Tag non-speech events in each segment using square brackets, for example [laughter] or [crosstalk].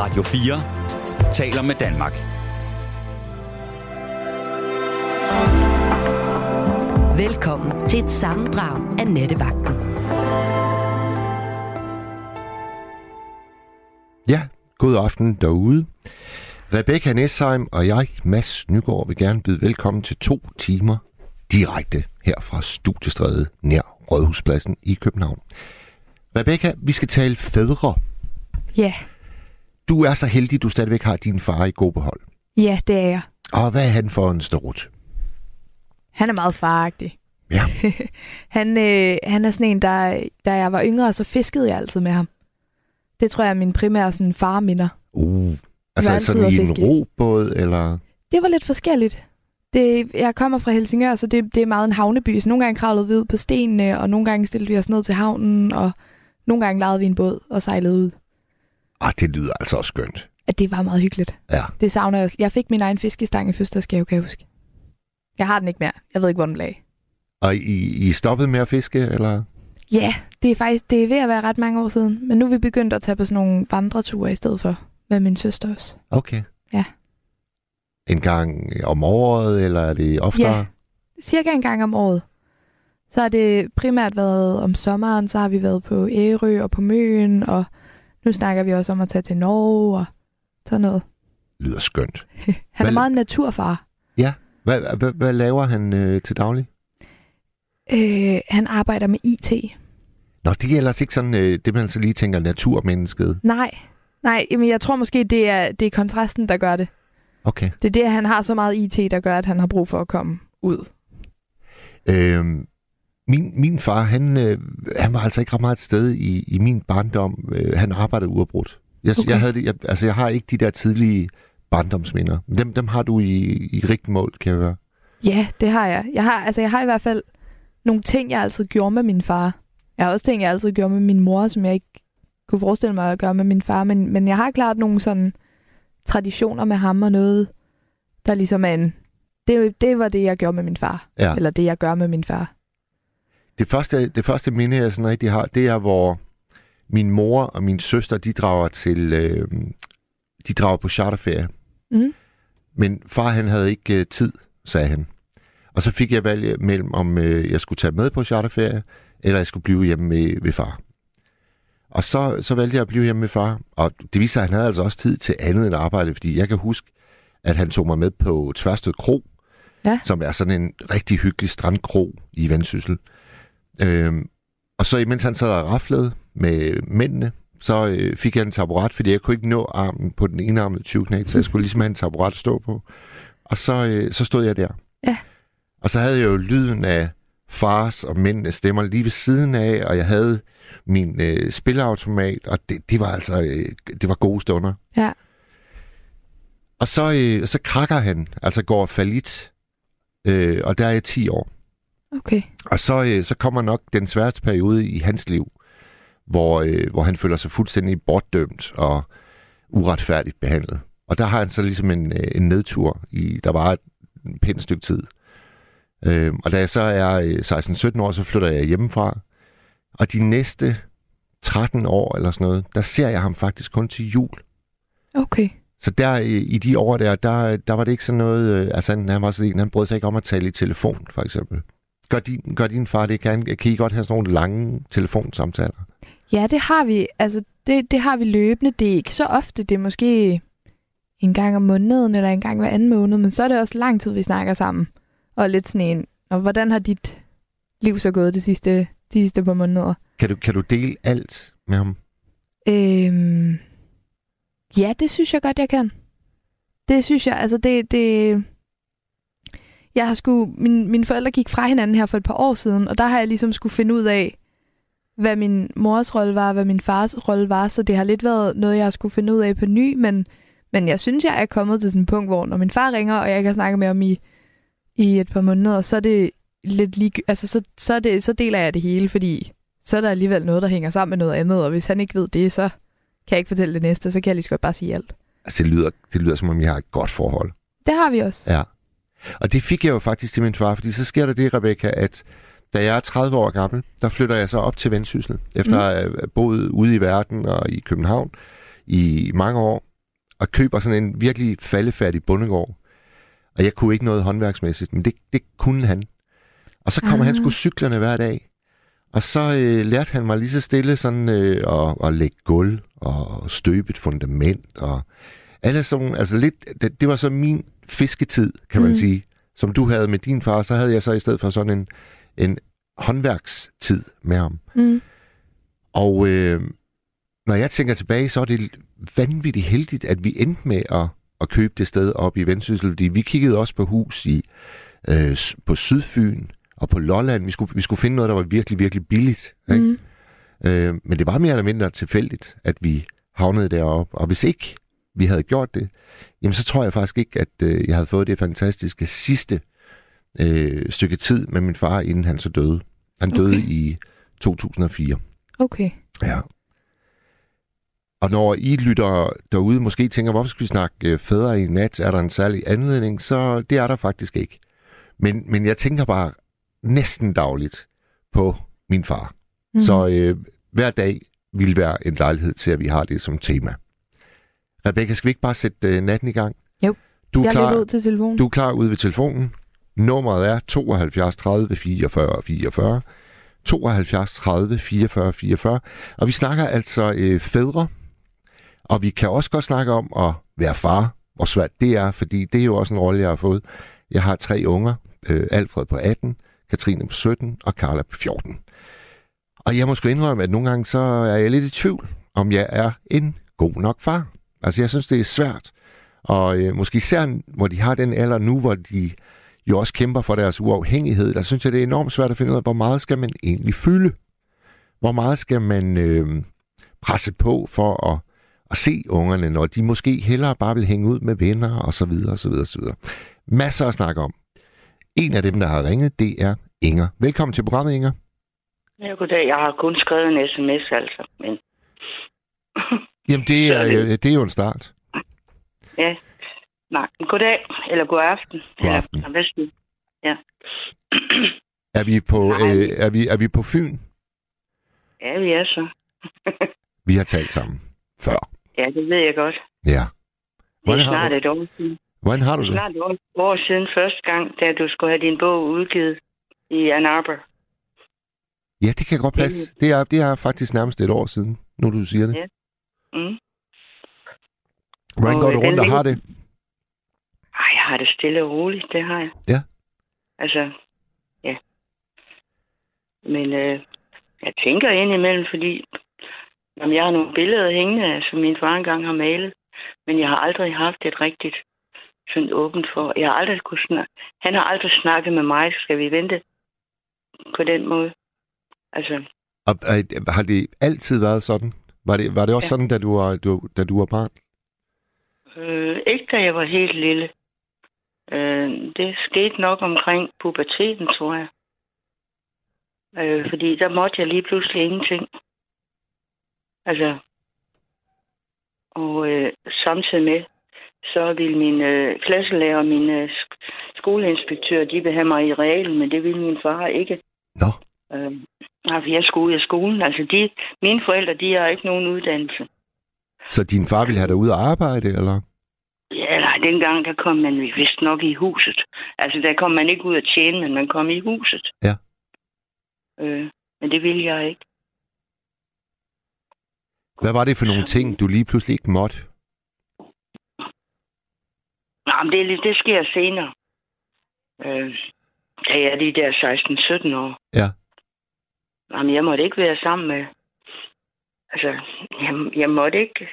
Radio 4 taler med Danmark. Velkommen til et sammendrag af Nettevagten. Ja, god aften derude. Rebecca Nesheim og jeg, Mads Nygaard, vil gerne byde velkommen til to timer direkte her fra Studiestræde nær Rådhuspladsen i København. Rebecca, vi skal tale fædre. Ja, Du er så heldig, du stadigvæk har din far i god behold. ja, det er jeg. Og hvad er han for en storut? Han er meget faragtig. Ja. [laughs] Han, øh, han er sådan en, der, da jeg var yngre, så fiskede jeg altid med ham. Det tror jeg er min primære sådan, farminder. Uh, altså sådan i en robåd, eller... Det var lidt forskelligt. Det, jeg kommer fra Helsingør, så det, det er meget en havneby. Så nogle gange kravlede vi ud på stenene, og nogle gange stillede vi os ned til havnen, og nogle gange lejede vi en båd og sejlede ud. Ah, det lyder altså også skønt. At det var meget hyggeligt. Ja. Det savner jeg også. Jeg fik min egen fiskestang i fødselsdagsgave, kan jeg huske. Jeg har den ikke mere. Jeg ved ikke, hvor den lag. Og I, I stoppede med at fiske, eller? Ja, det er faktisk det er ved at være ret mange år siden. Men nu er vi begyndt at tage på sådan nogle vandreture i stedet for. Med min søster også. Okay. Ja. En gang om året, eller er det oftere? Ja. Cirka en gang om året. Så har det primært været om sommeren, så har vi været på Ærø og på Møen, og nu snakker vi også om at tage til Norge og sådan noget. Lyder skønt. [laughs] Han Hvad- er meget naturfar. Hvad, hvad, hvad laver han øh, til daglig? Øh, han arbejder med IT. Nå, det er ellers ikke sådan, øh, det man så lige tænker, naturmennesket. Nej, nej, jamen jeg tror måske, det er, det er kontrasten, der gør det. Okay. Det er det, at han har så meget IT, der gør, at han har brug for at komme ud. Øhm, min, min far, han, øh, han var altså ikke ret meget et sted i, i min barndom. Øh, han arbejdede uafbrudt. Jeg, okay. Jeg, havde det, jeg, altså, jeg har ikke de der tidlige barndomsminder. Dem, dem har du i, i rigtigt mål, kan jeg høre. Ja, det har jeg. Jeg har, altså, jeg har i hvert fald nogle ting, jeg altid gjorde med min far. Jeg har også ting, jeg altid gjorde med min mor, som jeg ikke kunne forestille mig at gøre med min far. Men, men jeg har klart nogle sådan traditioner med ham og noget, der ligesom er en... Det, det var det, jeg gjorde med min far. Ja. Eller det, jeg gør med min far. Det første, det første minde, jeg sådan rigtig har, det er, hvor min mor og min søster, de drager til... Øh, de drager på charterferie. Mm. Men far, han havde ikke øh, tid, sagde han. Og så fik jeg valg mellem, om øh, jeg skulle tage med på charterferie, eller jeg skulle blive hjemme med, ved far. Og så, så valgte jeg at blive hjemme med far. Og det viste sig, at han havde altså også tid til andet end arbejde, fordi jeg kan huske, at han tog mig med på Tværsted Kro, Ja. som er sådan en rigtig hyggelig strandkro i Vendsyssel. Øhm, og så imens han sad og raflede med mændene, så øh, fik jeg en taburet, fordi jeg kunne ikke nå armen på den ene armede 20 knæk, så jeg skulle ligesom have en taburet at stå på. Og så, øh, så stod jeg der. Ja. Og så havde jeg jo lyden af fars og mændenes stemmer lige ved siden af, og jeg havde min øh, spilleautomat, og det, det var altså øh, det var gode stunder. Ja. Og så, øh, så krakker han, altså går falit, øh, og der er jeg 10 år. Okay. Og så, øh, så kommer nok den sværeste periode i hans liv, hvor, øh, hvor han føler sig fuldstændig bortdømt og uretfærdigt behandlet. Og der har han så ligesom en, øh, en nedtur, i, der var et pænt stykke tid. Øh, og da jeg så er øh, 16-17 år, så flytter jeg hjemmefra. Og de næste 13 år eller sådan noget, der ser jeg ham faktisk kun til jul. Okay. Så der øh, i de år der, der, der var det ikke sådan noget... Øh, altså han, han var sådan en, han brød sig ikke om at tale i telefon, for eksempel. Gør din, gør din far det? Kan, kan I godt have sådan nogle lange telefonsamtaler? Ja, det har vi. Altså, det, det har vi løbende. Det er ikke så ofte. Det er måske en gang om måneden, eller en gang hver anden måned, men så er det også lang tid, vi snakker sammen. Og lidt sådan en, og hvordan har dit liv så gået de sidste, de sidste par måneder? Kan du, kan du dele alt med ham? Øhm, ja, det synes jeg godt, jeg kan. Det synes jeg, altså det, det jeg har sku, min, mine forældre gik fra hinanden her for et par år siden, og der har jeg ligesom skulle finde ud af, hvad min mors rolle var, hvad min fars rolle var, så det har lidt været noget, jeg har skulle finde ud af på ny, men, men jeg synes, jeg er kommet til sådan et punkt, hvor når min far ringer, og jeg kan snakke med ham i, i et par måneder, så er det lidt lige, altså så, så, det, så deler jeg det hele, fordi så er der alligevel noget, der hænger sammen med noget andet, og hvis han ikke ved det, så kan jeg ikke fortælle det næste, så kan jeg lige så godt bare sige alt. Altså, det lyder, det lyder som om, jeg har et godt forhold. Det har vi også. Ja. Og det fik jeg jo faktisk til min far, fordi så sker der det, Rebecca, at da jeg er 30 år gammel, der flytter jeg så op til Vendsyssel, efter Mhm. at have boet ude i verden og i København i mange år. og køber sådan en virkelig faldefærdig bundegård. Og jeg kunne ikke noget håndværksmæssigt, men det, det kunne han. Og så kommer ah. han sgu cyklerne hver dag. Og så øh, lærte han mig lige så stille sådan øh, at, at lægge gulv og støbe et fundament. Og alle sådan, altså lidt, det, det var så min fisketid, kan man mm. sige. Som du havde med din far, så havde jeg så i stedet for sådan en, en håndværkstid med ham. Mm. Og øh, når jeg tænker tilbage, så er det vanvittigt heldigt, at vi endte med at, at købe det sted op i Vendsyssel, fordi vi kiggede også på hus i øh, på Sydfyn og på Lolland. Vi skulle, vi skulle finde noget, der var virkelig, virkelig billigt. Ikke? Mm. Øh, men det var mere eller mindre tilfældigt, at vi havnede deroppe. Og hvis ikke vi havde gjort det, jamen så tror jeg faktisk ikke, at øh, jeg havde fået det fantastiske sidste øh, stykke tid med min far, inden han så døde. Han døde okay. i 2004. Okay. Ja. Og når I lytter derude, måske tænker, hvorfor skal vi snakke øh, fædre i nat? Er der en særlig anledning? Så det er der faktisk ikke. Men, men jeg tænker bare næsten dagligt på min far. Mm. Så øh, hver dag vil være en lejlighed til, at vi har det som tema. Rebecca, skal vi ikke bare sætte øh, natten i gang? Jo, du er jeg klar, ud til telefonen. Du er klar ude ved telefonen. Nummeret er 72 30 44 44. 72 30 44 44. Og vi snakker altså øh, fædre. Og vi kan også godt snakke om at være far. Hvor svært det er, fordi det er jo også en rolle, jeg har fået. Jeg har tre unger. Øh, Alfred på 18, Katrine på 17 og Carla på 14. Og jeg må sgu indrømme, at nogle gange så er jeg lidt i tvivl, om jeg er en god nok far. Altså jeg synes, det er svært. Og øh, måske især, hvor de har den alder nu, hvor de jo også kæmper for deres uafhængighed, der synes jeg, det er enormt svært at finde ud af, hvor meget skal man egentlig fylde? Hvor meget skal man øh, presse på for at, at se ungerne, når de måske hellere bare vil hænge ud med venner og så videre, og så videre, og så videre. Masser at snakke om. En af dem, der har ringet, det er Inger. Velkommen til programmet, Inger. Ja, goddag. Jeg har kun skrevet en sms, altså. Men... Jamen, det er, det er jo en start. Ja. Nej, goddag, eller god aften. God aften. Eller, ja. er, vi på, øh, er, vi, er vi på Fyn? Ja, vi er så. [laughs] vi har talt sammen før. Ja, det ved jeg godt. Ja. Hvordan det er snart et år siden. Hvordan har du det? Snart et år siden første gang, da du skulle have din bog udgivet i Ann Arbor. Ja, det kan godt passe. Det er, det er faktisk nærmest et år siden, nu du siger det. Ja. Mm. Hvordan går du rundt og har det? Ej, jeg har det stille og roligt, det har jeg. Ja. Altså, ja. Men øh, jeg tænker indimellem, fordi om jeg har nogle billeder hængende, som min far engang har malet, men jeg har aldrig haft et rigtigt sådan åbent for. Jeg har aldrig kunne snakke. Han har aldrig snakket med mig. Skal vi vente på den måde? Altså. Og, har det altid været sådan? Var det, var det også ja. sådan, da du var, du, da du var barn? Øh, ikke da jeg var helt lille. Øh, det skete nok omkring puberteten, tror jeg. Øh, fordi der måtte jeg lige pludselig ingenting. Altså, og øh, samtidig med, så ville min øh, klasselærer og min øh, skoleinspektør, de ville have mig i realen, men det ville min far ikke. Nå. Øh, altså, jeg skulle ud af skolen. Altså, de, mine forældre, de har ikke nogen uddannelse. Så din far ville have dig ud at arbejde, eller? Ja, nej, dengang der kom man vist nok i huset. Altså, der kom man ikke ud at tjene, men man kom i huset. Ja. Øh, men det ville jeg ikke. Hvad var det for nogle ting, du lige pludselig ikke måtte? Jamen, det, det sker senere. Øh, da jeg er de der 16-17 år. Ja. Jamen, jeg måtte ikke være sammen med... Altså, jeg, jeg måtte ikke...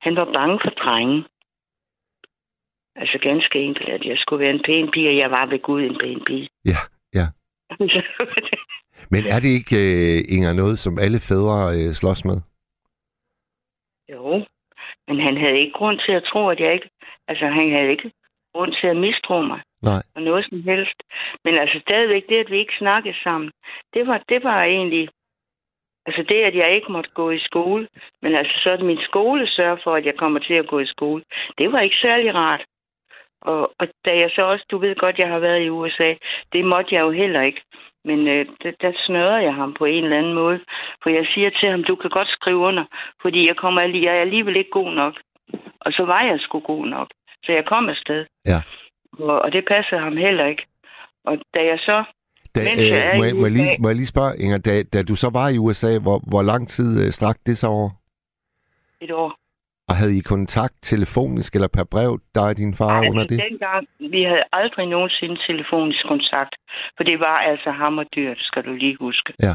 Han var bange for drenge. Altså ganske enkelt, at jeg skulle være en pæn pige, og jeg var ved Gud en pæn pige. Ja, ja. [laughs] Men er det ikke, uh, Inger, noget, som alle fædre uh, slås med? Jo, men han havde ikke grund til at tro, at jeg ikke... Altså, han havde ikke grund til at mistro mig. Nej. Og noget som helst. Men altså stadigvæk det, at vi ikke snakkede sammen, det var, det var egentlig... Altså det, at jeg ikke måtte gå i skole, men altså så at min skole sørger for, at jeg kommer til at gå i skole, det var ikke særlig rart. Og, og da jeg så også, du ved godt, jeg har været i USA, det måtte jeg jo heller ikke. Men øh, der, der snører jeg ham på en eller anden måde. For jeg siger til ham, du kan godt skrive under, fordi jeg, kommer, jeg er alligevel ikke god nok. Og så var jeg sgu god nok. Så jeg kom afsted. Ja. Og, og det passede ham heller ikke. Og da jeg så... Da, Mens jeg øh, må, jeg, må, jeg lige, må jeg lige spørge, Inger, da, da du så var i USA, hvor, hvor lang tid øh, strak det så over? Et år. Og havde I kontakt telefonisk eller per brev, der er din far Ej, under altså, det? dengang, vi havde aldrig nogensinde telefonisk kontakt. For det var altså hammerdyrt, skal du lige huske. Ja.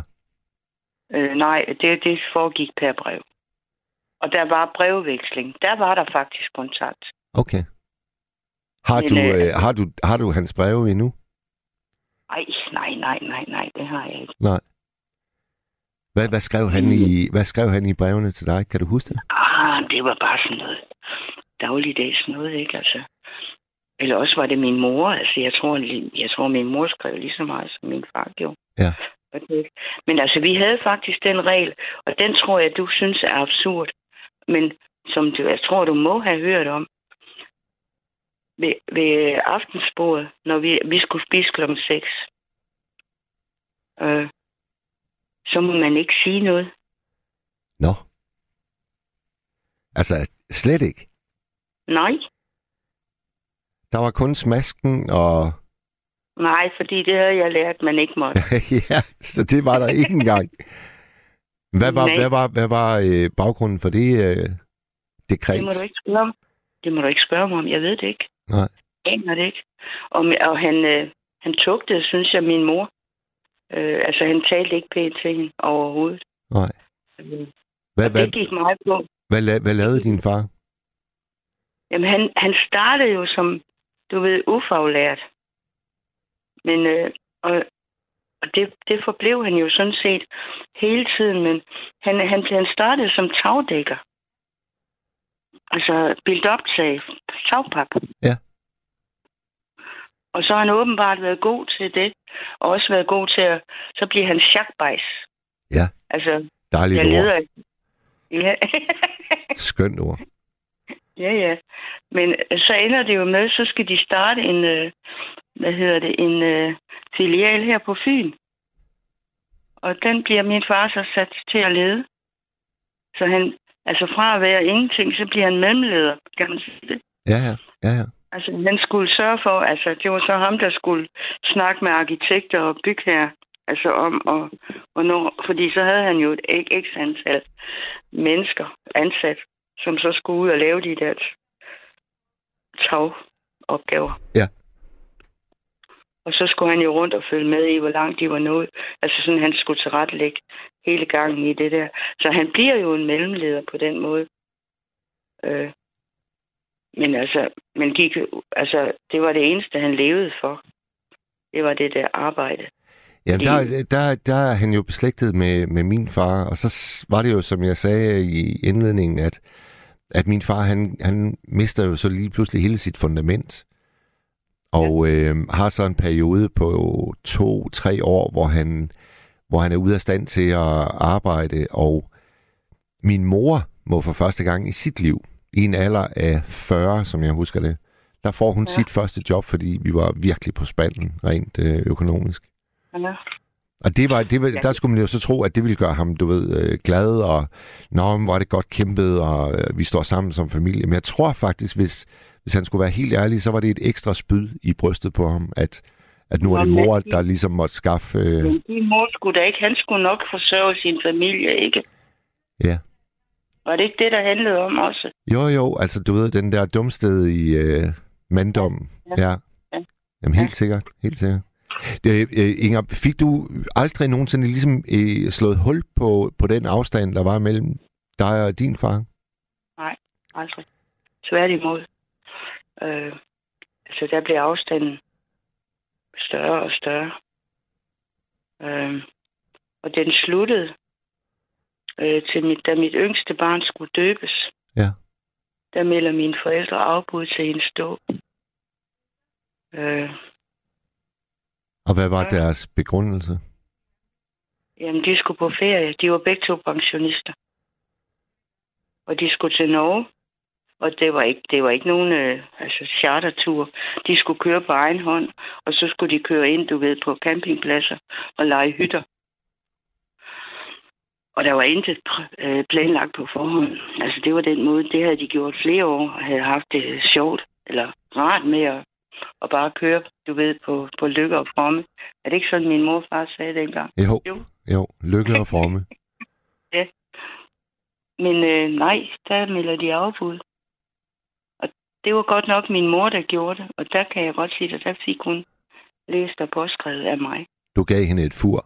Øh, nej, det, det foregik per brev. Og der var brevveksling. Der var der faktisk kontakt. Okay. Har Men, du, øh, øh, har, du, har du hans breve endnu? Ej, nej, nej, nej, nej, det har jeg ikke. Nej. Hvad, hvad, skrev han i, hvad skrev han i brevene til dig? Kan du huske det? Ah, det var bare sådan noget dagligdags noget, ikke? Altså. Eller også var det min mor. Altså, jeg tror, jeg tror min mor skrev lige så meget, som min far gjorde. Ja. Men altså, vi havde faktisk den regel, og den tror jeg, du synes er absurd. Men som du, jeg tror, du må have hørt om, ved, ved aftensbordet, når vi, vi skulle spise klokken 6, øh, så må man ikke sige noget. Nå. Altså, slet ikke. Nej, Der var kun smasken og... nej, fordi det havde jeg lært, man ikke måtte. [laughs] ja, så det var der ikke engang. Hvad var, Nej. hvad var, hvad var øh, baggrunden for det øh, dekret? Det må du ikke spørge om. Det må du ikke spørge mig om. Jeg ved det ikke. Nej. Aner det ikke. Og, og han, øh, han tugtede, synes jeg, min mor. Øh, altså, han talte ikke pænt til hende overhovedet. Nej. Øh, Hvad, hvad, det gik meget på. hvad, la- hvad lavede din far? Jamen, han, han startede jo som, du ved, ufaglært. Men, øh, og, og det, det forblev han jo sådan set hele tiden, men han, han, han startede som tagdækker. Altså, build-up-tag, tagpap. Ja. Og så har han åbenbart været god til det, og også været god til at, så bliver han chakbejs. Ja. Altså, Dejligt jeg ord. leder... Ja. [laughs] Skønt ord. Ja, ja. Men øh, så ender det jo med, så skal de starte en, øh, hvad hedder det, en øh, filial her på Fyn. Og den bliver min far så sat til at lede. Så han, altså fra at være ingenting, så bliver han mellemleder, kan man sige det. Ja, ja. ja, ja. Altså han skulle sørge for, altså det var så ham, der skulle snakke med arkitekter og bygherrer, altså om, og, og når, fordi så havde han jo et x antal mennesker ansat, som så skulle ud og lave de der tagopgaver. Ja. Og så skulle han jo rundt og følge med i, hvor langt de var nået. Altså sådan, han skulle tilrettelægge hele gangen i det der. Så han bliver jo en mellemleder på den måde. Øh. Men altså, men gik, altså, det var det eneste, han levede for. Det var det der arbejde. Jamen, der, der, der er han jo beslægtet med, med min far, og så var det jo, som jeg sagde i indledningen, at, at min far, han, han mister jo så lige pludselig hele sit fundament, og øh, har så en periode på to-tre år, hvor han, hvor han er ude af stand til at arbejde, og min mor må for første gang i sit liv, i en alder af 40, som jeg husker det, der får hun Ja. sit første job, fordi vi var virkelig på spanden rent øh, økonomisk. Ja. Og det var, det var, der skulle man jo så tro, at det ville gøre ham, du ved, øh, glad, og nå, hvor er det godt kæmpet, og øh, vi står sammen som familie. Men jeg tror faktisk, hvis, hvis han skulle være helt ærlig, så var det et ekstra spyd i brystet på ham, at, at nu er det mor, der ligesom måtte skaffe... Øh, Men din mor skulle da ikke, han skulle nok forsørge sin familie, ikke? ja. Var det ikke det, der handlede om også? Jo, jo, altså du ved, den der dumsted i øh, manddommen. Ja. Ja. ja. Ja. Jamen helt sikkert, helt sikkert. Øh, øh, Inger, fik du aldrig nogensinde ligesom øh, slået hul på, på den afstand, der var mellem dig og din far? Aldrig. Tværtimod. Øh, altså, der blev afstanden større og større. Øh, og den sluttede, øh, til mit, da mit yngste barn skulle døbes. Ja. Der melder mine forældre afbud til hendes dåb. Øh, Og hvad var deres begrundelse? Jamen, de skulle på ferie. De var begge to pensionister. Og de skulle til Norge. Og det var ikke, det var ikke nogen øh, altså chartertur. De skulle køre på egen hånd, og så skulle de køre ind, du ved, på campingpladser og lege hytter. Og der var intet øh, planlagt på forhånd. Altså, det var den måde, det havde de gjort flere år, og havde haft det sjovt, eller rart med at, at bare køre, du ved, på, på lykke og fromme. Er det ikke sådan, min morfar sagde dengang? Jo, Jo. jo. Lykke og forme. [laughs] Men øh, nej, der melder de afbud. Det var godt nok min mor, der gjorde det. Og der kan jeg godt sige, at der fik hun læst og påskrevet af mig. Du gav hende et fur.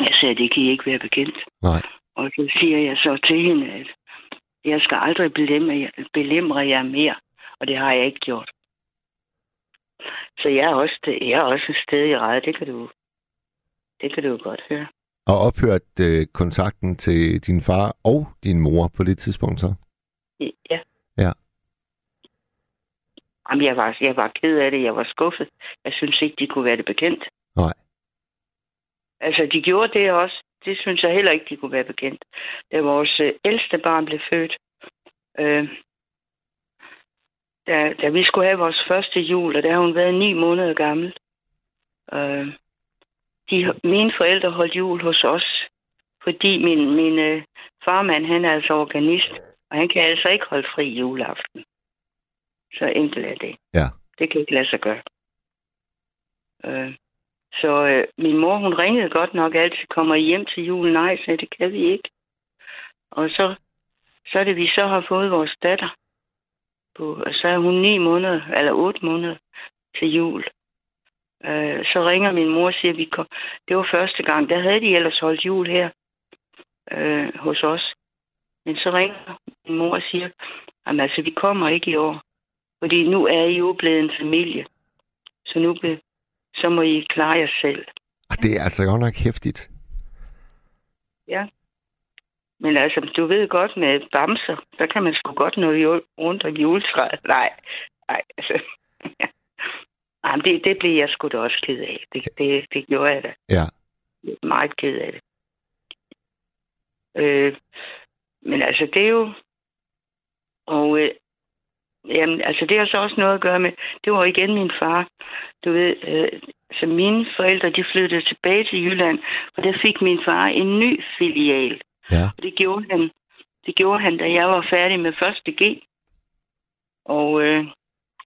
Jeg sagde, det kan I ikke være bekendt. Nej. Og så siger jeg så til hende, at jeg skal aldrig belemre jer, belemre jer mere. Og det har jeg ikke gjort. Så jeg er også, jeg er også et sted i ræde. Det kan du, det kan du godt høre. Og ophørt øh, kontakten til din far og din mor på det tidspunkt så? Ja. Ja. Jamen, jeg var, jeg var ked af det. Jeg var skuffet. Jeg synes ikke, de kunne være det bekendt. Nej. Altså, de gjorde det også. Det synes jeg heller ikke, de kunne være bekendt. Da vores øh, ældste barn blev født, øh, da, da vi skulle have vores første jul, og der har hun været ni måneder gammel, øh, de, mine forældre holdt jul hos os, fordi min, min øh, farmand, han er altså organist, og han kan altså ikke holde fri juleaften. Så enkelt er det. Ja. Det kan ikke lade sig gøre. Øh, så øh, min mor, hun ringede godt nok altid, kommer hjem til julen? Nej, så det kan vi ikke. Og så, så er det, vi så har fået vores datter. På, og så er hun ni måneder, eller otte måneder til jul. Øh, så ringer min mor og siger, at vi kom. det var første gang. Der havde de ellers holdt jul her øh, hos os. Men så ringer min mor og siger, at altså, vi kommer ikke i år. Fordi nu er I jo blevet en familie. Så nu be, så må I klare jer selv. Og det er altså godt nok hæftigt. Ja. Men altså, du ved godt med bamser, der kan man sgu godt nå jul, rundt om juletræet. Nej, nej, altså. [laughs] Jamen, det, det blev jeg sgu da også ked af. Det, det, det gjorde jeg da. Ja. Meget ked af det. Øh, men altså, det er jo... Og øh, jamen, altså, det har så også noget at gøre med... Det var igen min far. Du ved, øh, så mine forældre, de flyttede tilbage til Jylland, og der fik min far en ny filial. Ja. Og det gjorde han, det gjorde han, da jeg var færdig med første G. Og øh,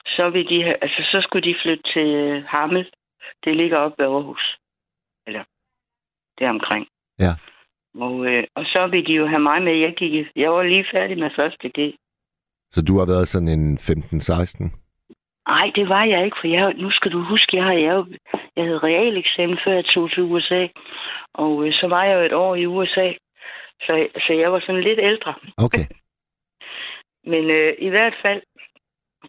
så, vil de, have- altså, så skulle de flytte til øh, Hammel. Det ligger oppe ved Aarhus. Eller deromkring. Ja. Og, øh, og så vil de jo have mig med. Jeg, gik, jeg var lige færdig med første G. Så du har været sådan en 15-16? Nej, det var jeg ikke, for jeg, nu skal du huske, jeg, har, jeg, jeg havde realeksamen, før jeg tog til USA. Og øh, så var jeg jo et år i USA. Så, så jeg var sådan lidt ældre. Okay. [laughs] Men øh, i hvert fald,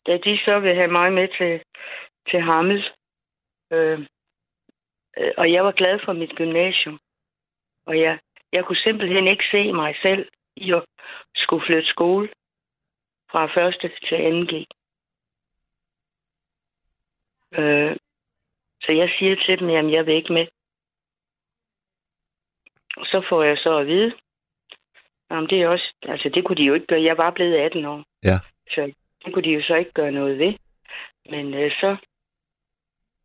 da de så vil have mig med til, til Hammel, øh, øh, og jeg var glad for mit gymnasium, og jeg, jeg kunne simpelthen ikke se mig selv i at skulle flytte skole fra første til anden G. Øh, så jeg siger til dem, jamen jeg vil ikke med. Så får jeg så at vide, jamen det er også, altså det kunne de jo ikke gøre. Jeg var blevet 18 år. Ja. Så det kunne de jo så ikke gøre noget ved. Men øh, så,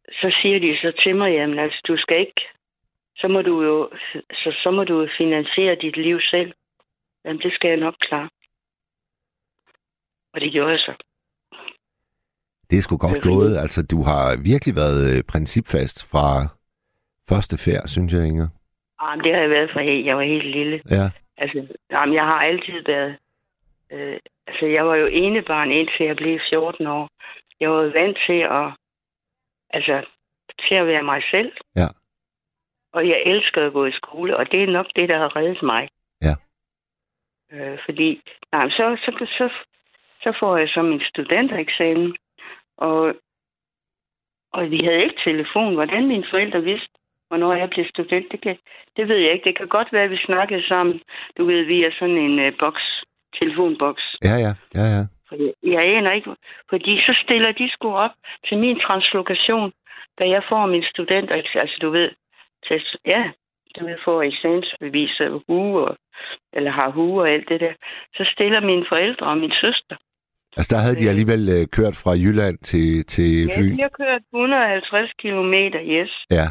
så siger de så til mig, jamen altså du skal ikke, så må du jo, så, så må du finansiere dit liv selv. Jamen det skal jeg nok klare. Og det gjorde jeg så. Det er sgu godt gået. Altså, du har virkelig været øh, principfast fra første færd, synes jeg, Inger. Jamen, det har jeg været fra helt, jeg var helt lille. Ja. Altså, jamen, jeg har altid været... Øh, altså, jeg var jo enebarn indtil jeg blev 14 år. Jeg var vant til at... Altså, til at være mig selv. Ja. Og jeg elsker at gå i skole, og det er nok det, der har reddet mig. Ja. Øh, fordi, nej, så, så, så, så får jeg så min studentereksamen, og, og vi havde ikke telefon. Hvordan mine forældre vidste, hvornår jeg blev student, det, kan, det ved jeg ikke. Det kan godt være, at vi snakkede sammen, du ved, via sådan en uh, boks, telefonboks. Ja, ja, ja, ja. Jeg, aner ikke, fordi så stiller de sgu op til min translokation, da jeg får min student, altså du ved, til, ja, du ved, får eksamensbevis og hue, eller har hue og alt det der, så stiller mine forældre og min søster. Altså, der havde de Øh. alligevel øh, kørt fra Jylland til, til Ja, Fyn. de har kørt 150 kilometer, yes. Ja.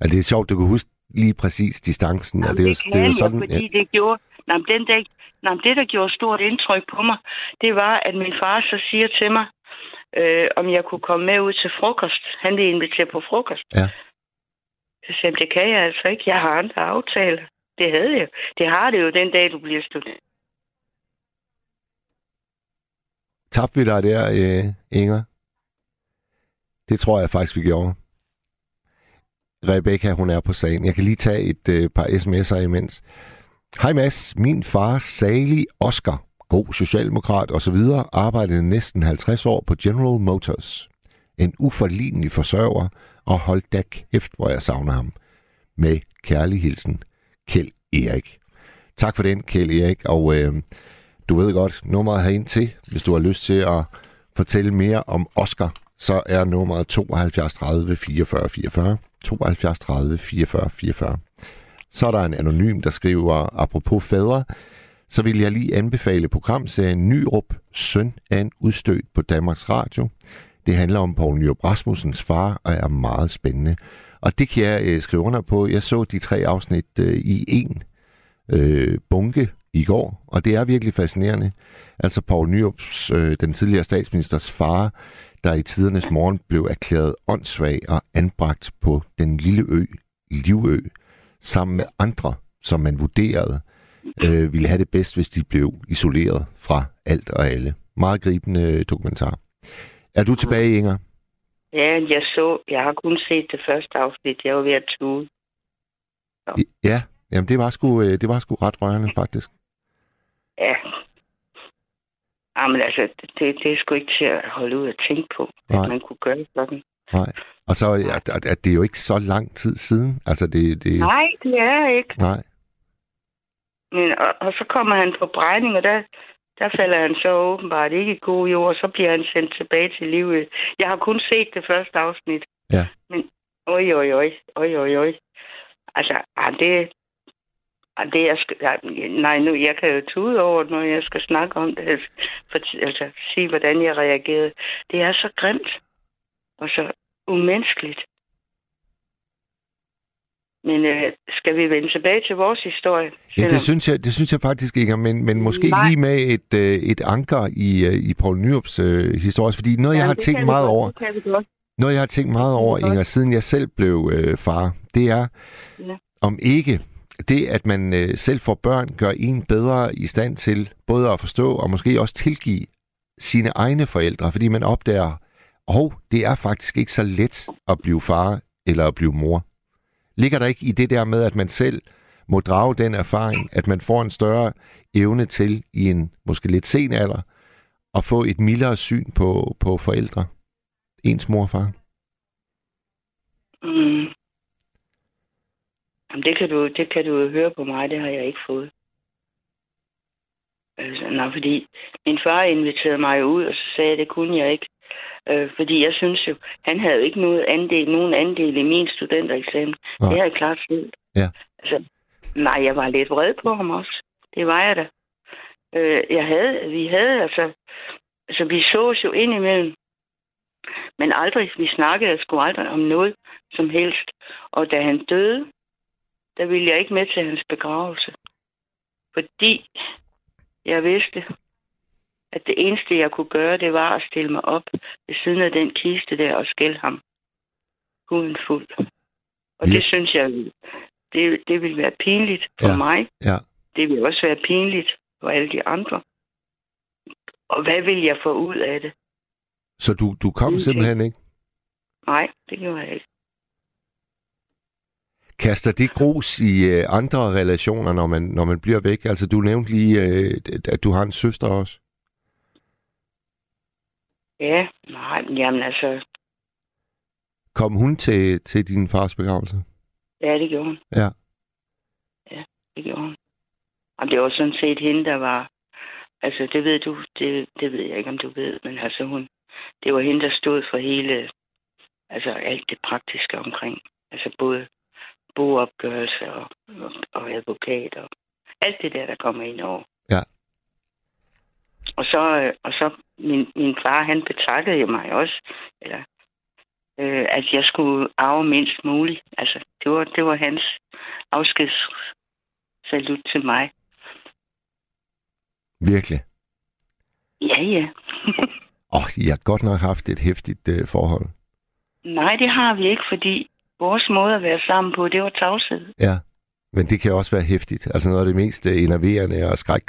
Og det er sjovt, du kan huske lige præcis distancen. Jamen, og det, er jo, det, det er jo sådan, fordi det gjorde... Nå, men den dag, nå, men det, der gjorde stort indtryk på mig, det var, at min far så siger til mig, øh, om jeg kunne komme med ud til frokost. Han ville invitere på frokost. Ja. Så sagde det kan jeg altså ikke. Jeg har andre aftaler. Det havde jeg. Det har det jo den dag, du bliver student. Tabte vi dig der, øh, Inger? Det tror jeg faktisk, vi gjorde. Rebecca, hun er på sagen. Jeg kan lige tage et øh, par sms'er imens. Hej Mads, min far Sali Oscar, god socialdemokrat osv., arbejdede næsten 50 år på General Motors. En uforlignelig forsørger, og hold da kæft, hvor jeg savner ham. Med kærlig hilsen, Kjeld Erik. Tak for den, Kjeld Erik, og øh, du ved godt, nummeret herind til, hvis du har lyst til at fortælle mere om Oscar, så er nummeret 72 30 44 44. 72 30 44 44. Så er der en anonym, der skriver, apropos fædre, så vil jeg lige anbefale programserien Nyrup, søn af en udstødt på Danmarks Radio. Det handler om Poul Nyrup Rasmussens far, og er meget spændende. Og det kan jeg øh, skrive under på. Jeg så de tre afsnit øh, i en øh, bunke i går, og det er virkelig fascinerende. Altså Poul Nyrups, øh, den tidligere statsministers far, der i tidernes morgen blev erklæret åndssvag og anbragt på den lille ø, Livø, sammen med andre, som man vurderede øh, ville have det bedst, hvis de blev isoleret fra alt og alle. Meget gribende dokumentar. Er du tilbage, Inger? Ja, jeg så, jeg har kun set det første afsnit. Jeg var ved at tude. Ja, jamen det var sgu, øh, det var sgu ret rørende, faktisk. Ja. Jamen altså, det, det er sgu ikke til at holde ud og tænke på, Nej. at man kunne gøre sådan. Nej. Og så at, at, at det er jo ikke så lang tid siden. Altså det, det Nej, det er ikke. nej. Men, og, og så kommer han på brænding, og der, der falder han så åbenbart ikke i god jord, og så bliver han sendt tilbage til livet. Jeg har kun set det første afsnit. Ja. Men, oj, oj, oj, oj, oj, oj. Altså, ah, det, det er, sk- ah, nej, nu, jeg kan jo tude over, det, når jeg skal snakke om det, altså, for, altså sige, hvordan jeg reagerede. Det er så grimt, og så umenneskeligt. Men øh, skal vi vende tilbage til vores historie? Ja, Selvom- det synes jeg, det synes jeg faktisk ikke, men, men måske Nej. lige med et, øh, et anker i, øh, i Poul Nyrups øh, historie, fordi noget, jeg Ja, har det tænkt meget godt, over, noget, jeg har tænkt meget over. Inger, siden jeg selv blev øh, far, det er, Ja. om ikke det, at man øh, selv får børn, gør en bedre i stand til både at forstå og måske også tilgive sine egne forældre, fordi man opdager, og det er faktisk ikke så let at blive far eller at blive mor. Ligger der ikke i det der med, at man selv må drage den erfaring, at man får en større evne til i en måske lidt sen alder at få et mildere syn på, på forældre, ens mor og far? Mm. Jamen, det kan, du, det kan du høre på mig, det har jeg ikke fået. Altså, nej, fordi min far inviterede mig ud, og så sagde jeg, det kunne jeg ikke. Øh, fordi jeg synes jo, han havde jo ikke noget andel, nogen andel i min studentereksamen. Nej. Det har jeg klart selv. Ja. Altså, nej, jeg var lidt vred på ham også. Det var jeg da. Øh, jeg havde, vi havde altså, altså vi sås jo indimellem, men aldrig, vi snakkede sgu aldrig om noget som helst. Og da han døde, der ville jeg ikke med til hans begravelse. Fordi jeg vidste, at det eneste, jeg kunne gøre, det var at stille mig op ved siden af den kiste der og skælde ham. Huden fuld. Og Ja. det synes jeg, det, det ville være pinligt for Ja. mig. Ja. Det ville også være pinligt for alle de andre. Og hvad vil jeg få ud af det? Så du, du kom simpelthen ikke? Nej, det gjorde jeg ikke. Kaster det grus i øh, andre relationer, når man, når man bliver væk? Altså, du nævnte lige, øh, at du har en søster også. Ja, nej, men jamen altså, Kom hun til, til din fars begravelse? ja, det gjorde hun. Ja. Ja, det gjorde hun. Og det var sådan set hende, der var... Altså, det ved du, det, det ved jeg ikke, om du ved, men altså hun... Det var hende, der stod for hele... Altså alt det praktiske omkring. Altså både boopgørelse og, og, og advokat og alt det der, der kommer ind over. Ja. Og så, øh, og så min, min far, han betakkede jo mig også. Eller, øh, at jeg skulle arve mindst muligt. Altså, det var, det var hans afskedssalut til mig. Virkelig. Ja, ja. Åh, oh, I har godt nok haft et hæftigt øh, forhold. Nej, det har vi ikke, fordi vores måde at være sammen på, det var tavshed. Ja, men det kan også være hæftigt. Altså noget af det mest øh, enerverende og skræk,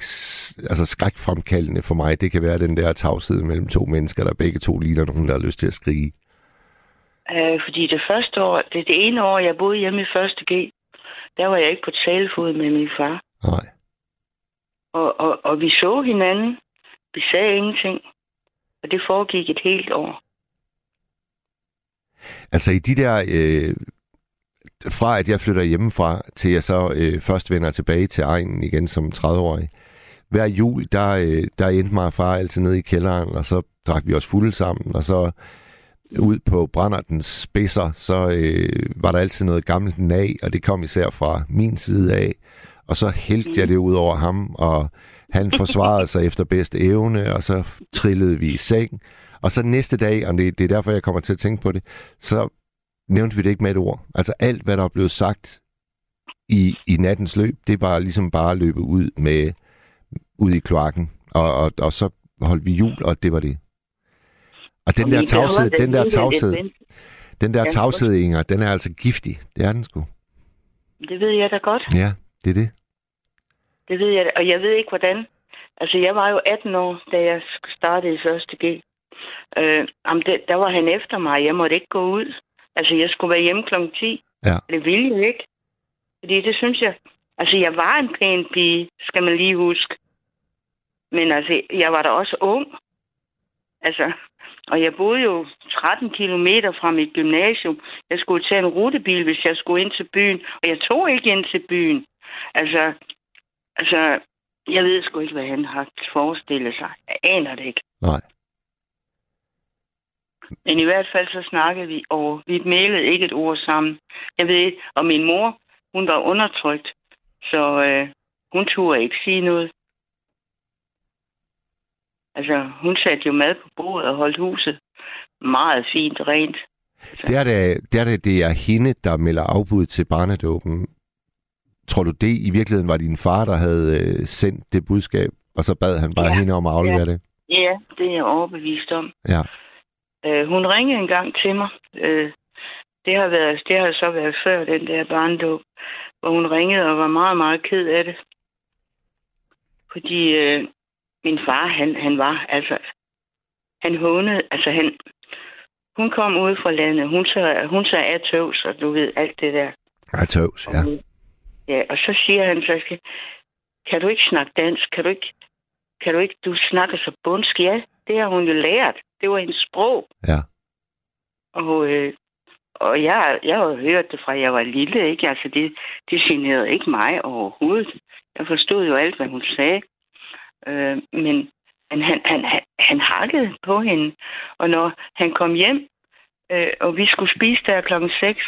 altså skrækfremkaldende for mig, det kan være den der tavshed mellem to mennesker, der begge to ligner nogen, der har lyst til at skrige. Øh, fordi det første år, det, det ene år, jeg boede hjemme i første G, der var jeg ikke på talefod med min far. Nej. Og, og, og vi så hinanden. Vi sagde ingenting. Og det foregik et helt år. Altså i de der... Øh, fra at jeg flytter hjemmefra, til jeg så øh, først vender tilbage til egnen igen som 30-årig. Hver jul, der, øh, der endte mig og far altid nede i kælderen, og så drak vi os fulde sammen, og så ud på brændertens spidser, så øh, var der altid noget gammelt nag, og det kom især fra min side af. Og så hældte jeg det ud over ham, og han forsvarede sig [laughs] efter bedste evne, og så trillede vi i seng. Og så næste dag, og det, det er derfor, jeg kommer til at tænke på det, så nævnte vi det ikke med et ord. Altså alt, hvad der er blevet sagt i, i nattens løb, det var ligesom bare løbe ud med ud i kloakken. Og, og, og så holdt vi jul, og det var det. Og den der tavshed, den der tavshed, den der tavshed, Inger, den er altså giftig. Det er den sgu. Det ved jeg da godt. Ja, det er det. Det ved jeg, og jeg ved ikke, hvordan. Altså, jeg var jo 18 år, da jeg startede i første G. Øh, om det, der var han efter mig. Jeg måtte ikke gå ud. Altså, jeg skulle være hjemme kl. 10. Ja. Det ville jeg ikke. Fordi det synes jeg... Altså, jeg var en pæn pige, skal man lige huske. Men altså, jeg var da også ung. Altså, og jeg boede jo 13 kilometer fra mit gymnasium. Jeg skulle tage en rutebil, hvis jeg skulle ind til byen. Og jeg tog ikke ind til byen. Altså, altså jeg ved sgu ikke, hvad han har forestillet sig. Jeg aner det ikke. Nej. Men i hvert fald så snakkede vi, og vi mailede ikke et ord sammen. Jeg ved ikke, og min mor, hun var undertrykt, så øh, hun turde ikke sige noget. Altså, hun satte jo mad på bordet og holdt huset meget fint rent. Så. Det er det, det er det, det er hende, der melder afbud til barnedåben. Tror du det i virkeligheden var din far, der havde øh, sendt det budskab, og så bad han bare ja, hende om at aflevere ja. det? Ja, det er jeg overbevist om. Ja. Øh, hun ringede en gang til mig. Øh, det har, været, det har så været før den der barndåb, hvor hun ringede og var meget, meget ked af det. Fordi øh, min far, han, han var, altså, han hånede, altså han, hun kom ud fra landet, hun så, hun så er tøvs, og du ved, alt det der. Er tøvs, ja. Og, ja, og så siger han så, kan du ikke snakke dansk? Kan du ikke, kan du ikke, du snakker så bundsk? Ja, det har hun jo lært. Det var hendes sprog. Ja. Og, øh, og jeg, jeg har hørt det fra, jeg var lille, ikke? Altså, det, det generede ikke mig overhovedet. Jeg forstod jo alt, hvad hun sagde. Øh, men men han, han, han, han hakkede på hende. Og når han kom hjem, øh, og vi skulle spise der klokken 6,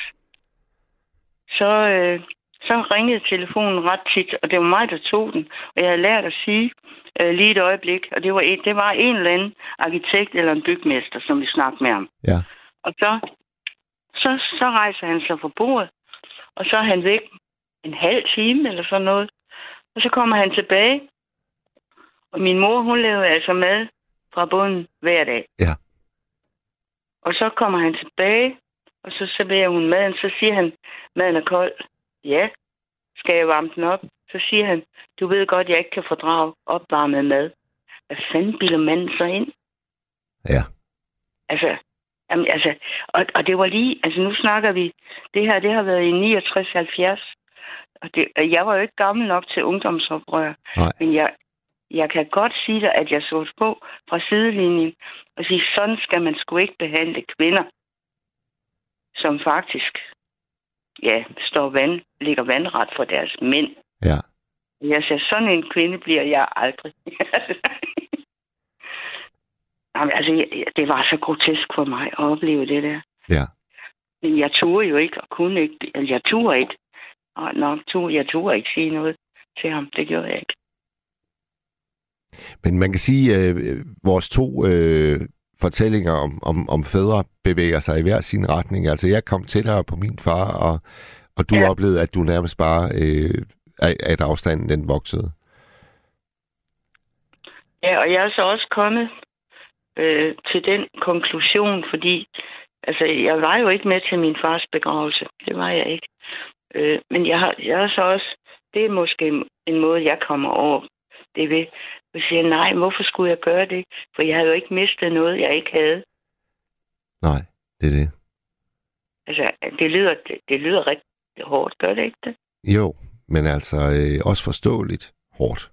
så, øh, så ringede telefonen ret tit, og det var mig, der tog den. Og jeg havde lært at sige øh, lige et øjeblik, og det var, et, det var en eller anden arkitekt eller en bygmester, som vi snakkede med ham. Ja. Og så, så, så rejser han sig fra bordet, og så er han væk en halv time eller sådan noget. Og så kommer han tilbage, og min mor, hun lavede altså mad fra bunden hver dag. Ja. Og så kommer han tilbage, og så serverer hun maden. Så siger han, maden er kold. Ja. Skal jeg varme den op? Så siger han, du ved godt, jeg ikke kan fordrage opvarmet mad. Hvad fanden bilder manden så ind? Ja. Altså, jamen, altså og, og det var lige, altså nu snakker vi, det her, det har været i 69-70. Og det, jeg var jo ikke gammel nok til ungdomsoprør. Nej. Men jeg, jeg kan godt sige dig, at jeg så på fra sidelinjen og sige, sådan skal man sgu ikke behandle kvinder, som faktisk ja, står vand, ligger vandret for deres mænd. Ja. Jeg siger, sådan en kvinde bliver jeg aldrig. [laughs] Jamen, altså, det var så grotesk for mig at opleve det der. Ja. Men jeg turde jo ikke, og kunne ikke. Altså, jeg turde ikke. Og nok turde, jeg turde ikke sige noget til ham. Det gjorde jeg ikke. Men man kan sige, at øh, vores to øh, fortællinger om, om, om fædre bevæger sig i hver sin retning. Altså, jeg kom tættere på min far, og, og du ja. oplevede, at du nærmest bare, øh, at afstanden den voksede. Ja, og jeg er så også kommet øh, til den konklusion, fordi altså, jeg var jo ikke med til min fars begravelse. Det var jeg ikke. Øh, men jeg har, jeg har så også, det er måske en måde, jeg kommer over det ved. Jeg siger, nej, hvorfor skulle jeg gøre det? For jeg havde jo ikke mistet noget, jeg ikke havde. Nej, det er det. Altså, det lyder, det, det lyder rigtig hårdt, gør det ikke det? Jo, men altså øh, også forståeligt hårdt.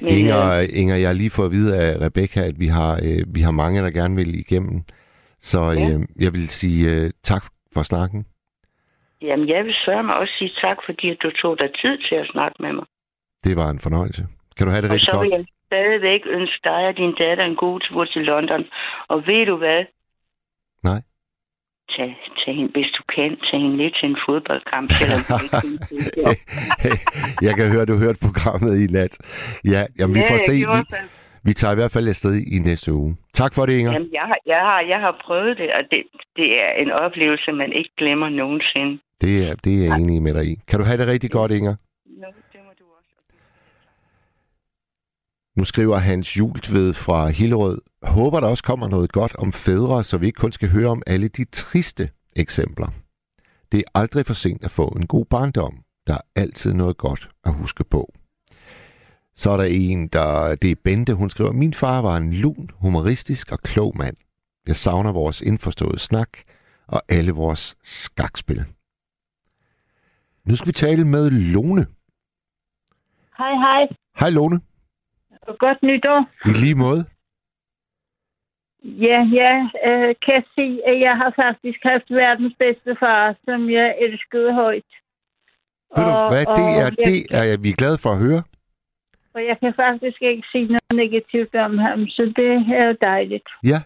Men, Inger, øh, Inger, jeg har lige fået at vide af Rebecca, at vi har, øh, vi har mange, der gerne vil igennem. Så ja. øh, jeg vil sige øh, tak for snakken. Jamen, jeg vil sørge mig også sige tak, fordi du tog dig tid til at snakke med mig. Det var en fornøjelse. Kan du have det og rigtig godt? Og så vil jeg stadigvæk ønske dig og din datter en god tur til London. Og ved du hvad? Nej. Tag, tag hende, hvis du kan, tag hende lidt til en fodboldkamp, [laughs] selvom du ikke Jeg kan høre, du hørt programmet i nat. Ja, jamen, vi ja, får se. Vi, vi tager i hvert fald afsted i næste uge. Tak for det, Inger. Jamen, jeg, har, jeg, har, jeg har prøvet det, og det, det er en oplevelse, man ikke glemmer nogensinde. Det er, det er jeg enig med dig i. Kan du have det rigtig godt, Inger? No, det må du også. Nu skriver Hans Jultved fra Hillerød. Håber, der også kommer noget godt om fædre, så vi ikke kun skal høre om alle de triste eksempler. Det er aldrig for sent at få en god barndom. Der er altid noget godt at huske på. Så er der en, der... Det er Bente, hun skriver, Min far var en lun, humoristisk og klog mand. Jeg savner vores indforståede snak og alle vores skakspil. Nu skal vi tale med Lone. Hej, hej. Hej, Lone. Godt nytår. I lige måde. Ja, jeg øh, kan sige, at jeg har faktisk haft verdens bedste far, som jeg elskede højt. Ved du, hvad og, det er, jeg, det er vi er glade for at høre. Og jeg kan faktisk ikke sige noget negativt om ham, så det er jo dejligt. Ja,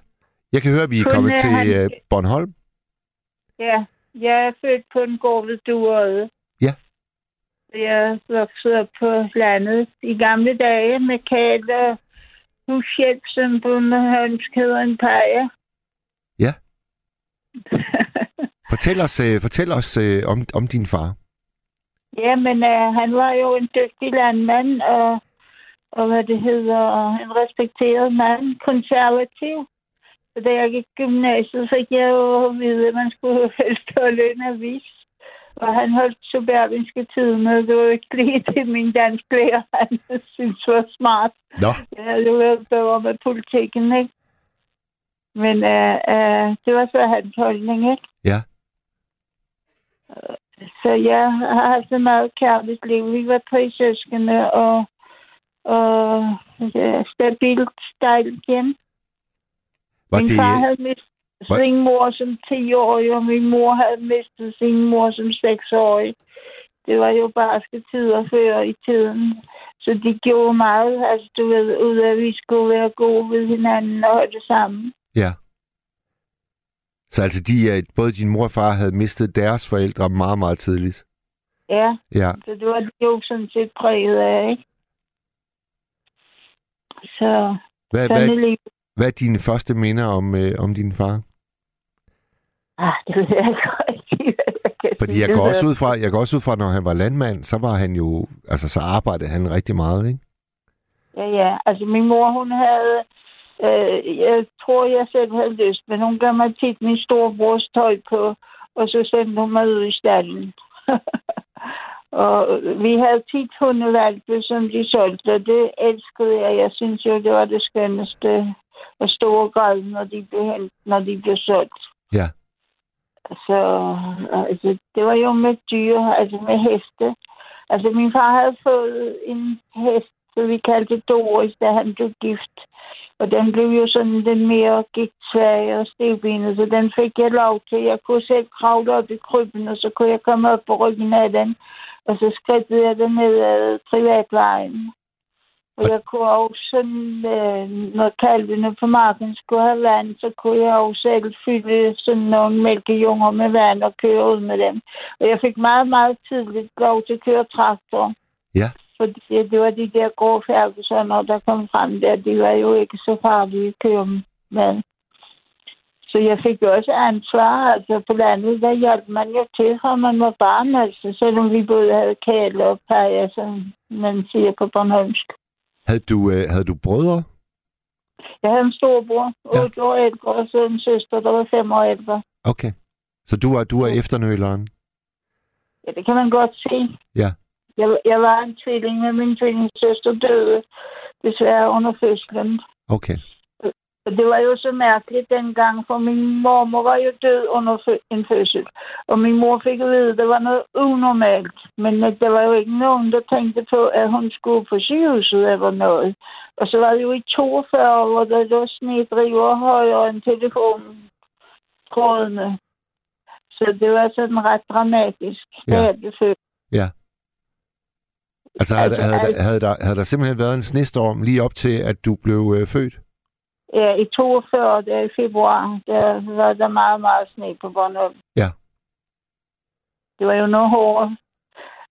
jeg kan høre, at vi er Kun kommet til han... Øh, Bornholm. Ja, jeg er født på en gård ved Duerøde. Jeg voksede op på landet i gamle dage med kæld og hushjælp, som Mørhønsk hedder en pajer. Ja. fortæl os, uh, fortæl os uh, om, om din far. Ja, men uh, han var jo en dygtig landmand, og og hvad det hedder, en respekteret mand, konservativ. Så da jeg gik gymnasiet, fik jeg jo at vide, at man skulle [laughs] helst holde en avis. Og han holdt suburbanske tiderne. Det var ikke lige det, min dansk lærer, han synes var smart. Nå. Jeg havde jo været bedre med politikken, ikke? Men uh, uh, det var så hans holdning, ikke? Ja. Så jeg har haft et meget kærligt liv. Vi var tre søskende, og og ja, stabilt stejlt hjem. Var min det... far havde Var... sin mor som 10-årig, og min mor havde mistet sin mor som 6-årig. Det var jo barske tider før i tiden. Så de gjorde meget, altså du ved, ud af at vi skulle være gode ved hinanden og holde sammen. Ja. Så altså, de, både din mor og far havde mistet deres forældre meget, meget tidligt? Ja. ja. Så det var jo sådan set præget af, ikke? Så hvad, hvad, hvad, hvad er dine første minder om, øh, om din far? Ah, det ved jeg ikke rigtig, jeg Fordi jeg går, også ud fra, jeg går også ud fra, når han var landmand, så var han jo, altså så arbejdede han rigtig meget, ikke? Ja, ja. Altså min mor, hun havde, øh, jeg tror, jeg selv havde lyst, men hun gav mig tit min storebrors tøj på, og så sendte hun mig ud i stallen. [laughs] Og vi havde tit hundevalpe, som de solgte, og det elskede jeg. Jeg synes jo, det var det skønneste og store græd, når de blev, hent, når de blev solgt. Ja. Så altså, det var jo med dyr, altså med heste. Altså min far havde fået en hest, som vi kaldte Doris, da han blev gift. Og den blev jo sådan den mere gigtsvag og stivbenet, så den fik jeg lov til. Jeg kunne selv kravle op i krybben, og så kunne jeg komme op på ryggen af den. Og så skridtede jeg den ned ad privatvejen. Og jeg kunne også øh, når kalvene på marken skulle have vand, så kunne jeg også selv fylde sådan nogle mælkejunger med vand og køre ud med dem. Og jeg fik meget, meget tidligt lov til at køre traktor. Ja. Fordi det var de der grå Fergusoner, der kom frem der. De var jo ikke så farlige at køre med. Så jeg fik jo også ansvar. Altså på landet, der hjalp man jo til, for man var barn, altså. Selvom vi både havde kæle og paja, som man siger på Bornholmsk. Havde du, øh, havde du brødre? Jeg havde en storbror, Ja. 8 år ældre, og så en søster, der var 5 år ældre. Okay. Så du er, du er efternøleren? Ja, det kan man godt se. Ja. Jeg, jeg var en tvilling, men min tvillingssøster døde desværre under fødslen. Okay. Og det var jo så mærkeligt dengang, for min mormor var jo død under en fødsel. Og min mor fik at vide, at det var noget unormalt. Men at der var jo ikke nogen, der tænkte på, at hun skulle på sygehuset eller noget. Og så var det jo i 42, hvor der lå snedriver højere end telefontrådene. Så det var sådan ret dramatisk, da Ja. jeg blev født. Altså, havde, Altså, havde, altså- der, havde, der, havde der simpelthen været en snestorm lige op til, at du blev øh, født? Ja, i 42, der i februar, der var der meget, meget sne på Bornholm. Ja. Det var jo noget hårdere.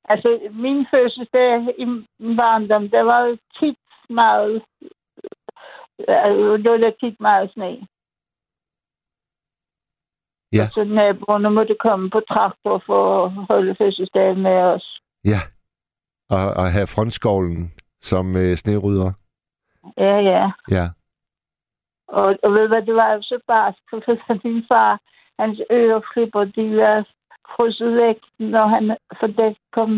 Altså, min fødselsdag i min barndom, der var jo tit meget, altså, der var der tit meget sne. Ja. Så naboerne måtte komme på traktor for at holde fødselsdagen med os. Ja. Og, og have frontskovlen som øh, snerydder? Ja, ja. Ja. Og, og ved hvad, det var jo så barsk, [laughs] for min far, hans øreflipper, de var frosset væk, når han, for der kom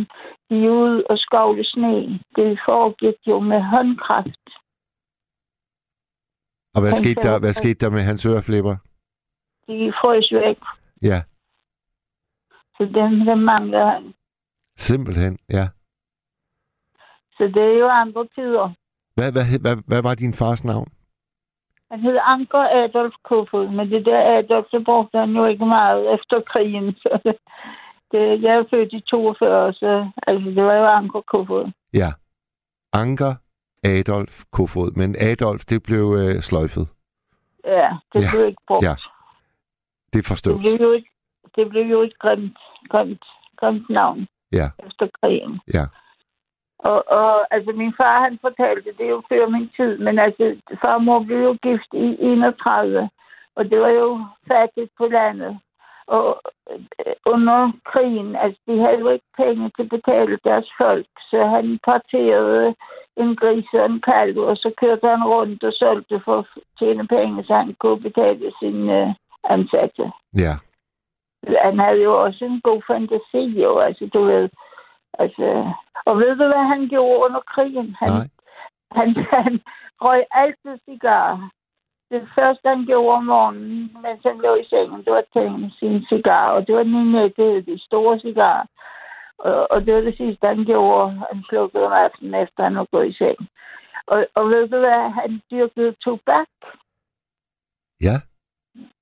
de ud og skovle sne. Det foregik jo med håndkraft. Og hvad Han skete, der, hvad skete der med hans øreflipper? De frøs jo væk, Ja, så dem, dem mangler han. simpelthen, ja. Så det er jo andre tider. Hvad, hvad, hvad, hvad var din fars navn? Han hed Anker Adolf Kofod, men det der Adolf, det brugte han jo ikke meget efter krigen. Så det, [laughs] det, jeg er født i 42, så altså, det var jo Anker Kofod. Ja. Anker Adolf Kofod. Men Adolf, det blev øh, sløjfet. Ja, det Ja, blev ikke brugt. ja. Det Det forstås. blev jo et, det blev jo et grimt, grimt, grimt navn Ja, efter krigen. ja. Og, og altså, min far, han fortalte, det er jo før min tid, men altså, far og mor blev jo gift i 31, og det var jo fattigt på landet. Og øh, under krigen, altså, de havde jo ikke penge til at betale deres folk, så han parterede en gris og en kalv, og så kørte han rundt og solgte for at tjene penge, så han kunne betale sine øh, ansatte Ja, han havde jo også en god fantasi, jo, altså, du ved. Altså, og ved du, hvad han gjorde under krigen? Han, nej. han, han røg altid cigar. Det første, han gjorde om morgenen, mens han lå i sengen, det var at tænde sin cigar. Og det var den nætte, de store cigar. Og, og det var det sidste, han gjorde. Han slukkede om aftenen, efter han var gået i seng. Og, og ved du hvad? Han dyrkede tobak Ja,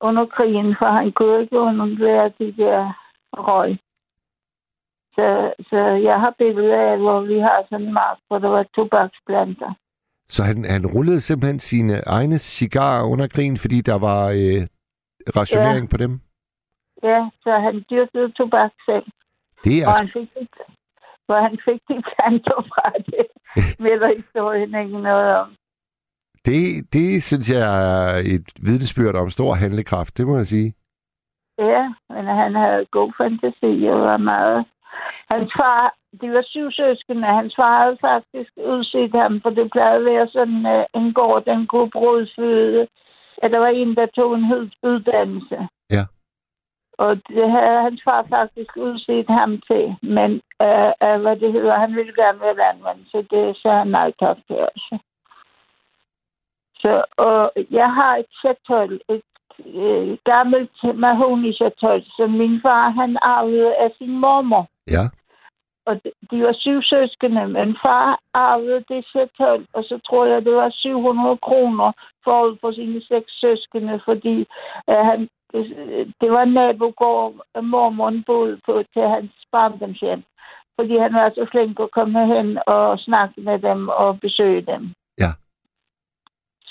under krigen, for han kunne ikke undvære de der røg. Så, så jeg har billeder af, hvor vi har sådan en mark, hvor der var tobaksplanter. så han, han rullede simpelthen sine egne cigarer under krigen, fordi der var øh, rationering ja. på dem. Ja, så han dyrkede tobak selv, Det er hvor altså, han fik de, hvor han fik de planter fra det. [laughs] Melder historien ikke noget om. det, det synes jeg er et vidnesbyrd om stor handlekraft, det må jeg sige. Ja, men han havde god fantasi og var meget... Hans far, de var syv søskende, hans far havde faktisk udset ham, for det plejede at være sådan uh, en gård, den kunne brødsføde, at der var en, der tog en hed uddannelse. Ja. Og det havde hans far faktisk udset ham til, men uh, uh, hvad det hedder, han ville gerne være landmand, så det sagde han nej tak til også. Så og jeg har et chatol, et øh, gammelt mahoni chatol, som min far han arvede af sin mormor. Ja, Og de, de var syv søskende, men far arvede det chatol, og så tror jeg, det var 700 kroner forud for sine seks søskende, fordi øh, han, øh, det var nabogård, øh, mormoren boede på til hans barndomshjem. Fordi han var så flink at komme hen og snakke med dem og besøge dem.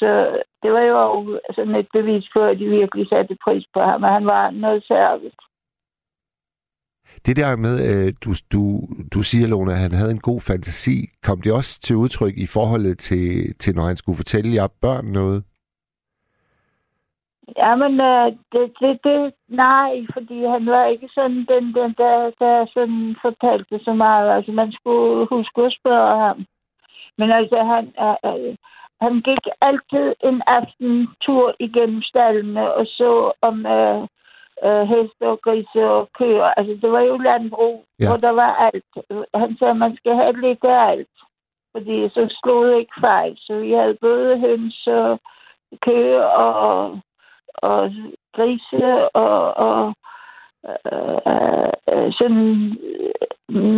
Så det var jo sådan et bevis på, at de virkelig satte pris på ham, og han var noget særligt. Det der med, øh, du, du, du siger, Lone, at han havde en god fantasi. Kom det også til udtryk i forholdet til, til når han skulle fortælle jer børn noget? Jamen, øh, det, det, det, nej, fordi han var ikke sådan den, den der, der sådan fortalte så meget. Altså, man skulle huske at spørge ham. Men altså, han, øh, han gik altid en aften tur igennem stallene og så om øh, øh, heste og grise og køer. Altså, det var jo landbrug, ja. hvor der var alt. Han sagde, at man skal have lidt af alt. Fordi så slog det ikke fejl. Så vi havde både høns og køer og, og grise og, og øh, øh, sådan øh,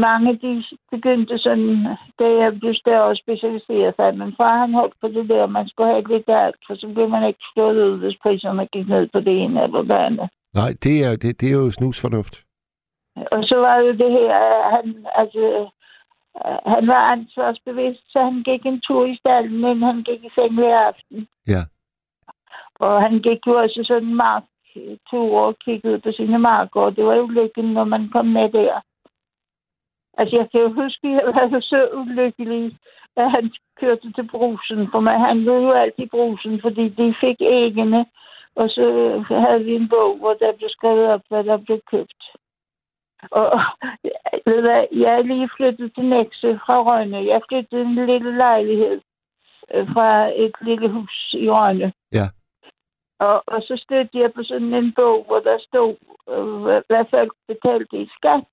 mange de begyndte sådan, da jeg blev større og specialiseret sig. Men far han holdt på det der, man skulle have lidt af alt, for så blev man ikke slået ud, hvis priserne gik ned på det ene eller det andet. Nej, det er, det, det er jo snusfornuft. Og så var jo det her, han, altså, øh, han var ansvarsbevidst, så han gik en tur i stallen, men han gik i seng hver aften. Ja. Og han gik jo også sådan en marktur og kiggede på sine marker, og det var jo lykken, når man kom med der. Altså, jeg kan jo huske, at jeg var så ulykkelig, at han kørte til brusen, for man handlede jo altid i brusen, fordi de fik æggene, og så havde vi en bog, hvor der blev skrevet op, hvad der blev købt. Og ved du hvad, jeg er lige flyttet til Nækse fra Rønne. Jeg flyttede en lille lejlighed øh, fra et lille hus i Rønne. Ja. Og, og så stødte jeg på sådan en bog, hvor der stod, øh, hvad- folk betalte i skat.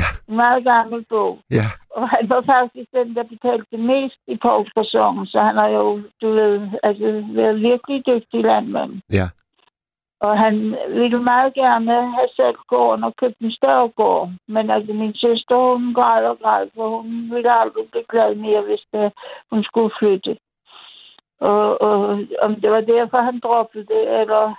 Ja, En meget gammel bog. ja, Og han var faktisk den, der betalte mest i Poulsforsongen, så han har jo, du ved, altså, været virkelig dygtig landmand. ja. Og han ville meget gerne have sat gården og købt en større gård. Men altså, min søster, hun græd og græd, for hun ville aldrig blive glad mere, hvis det, hun skulle flytte. Og, og om det var derfor, han droppede det, eller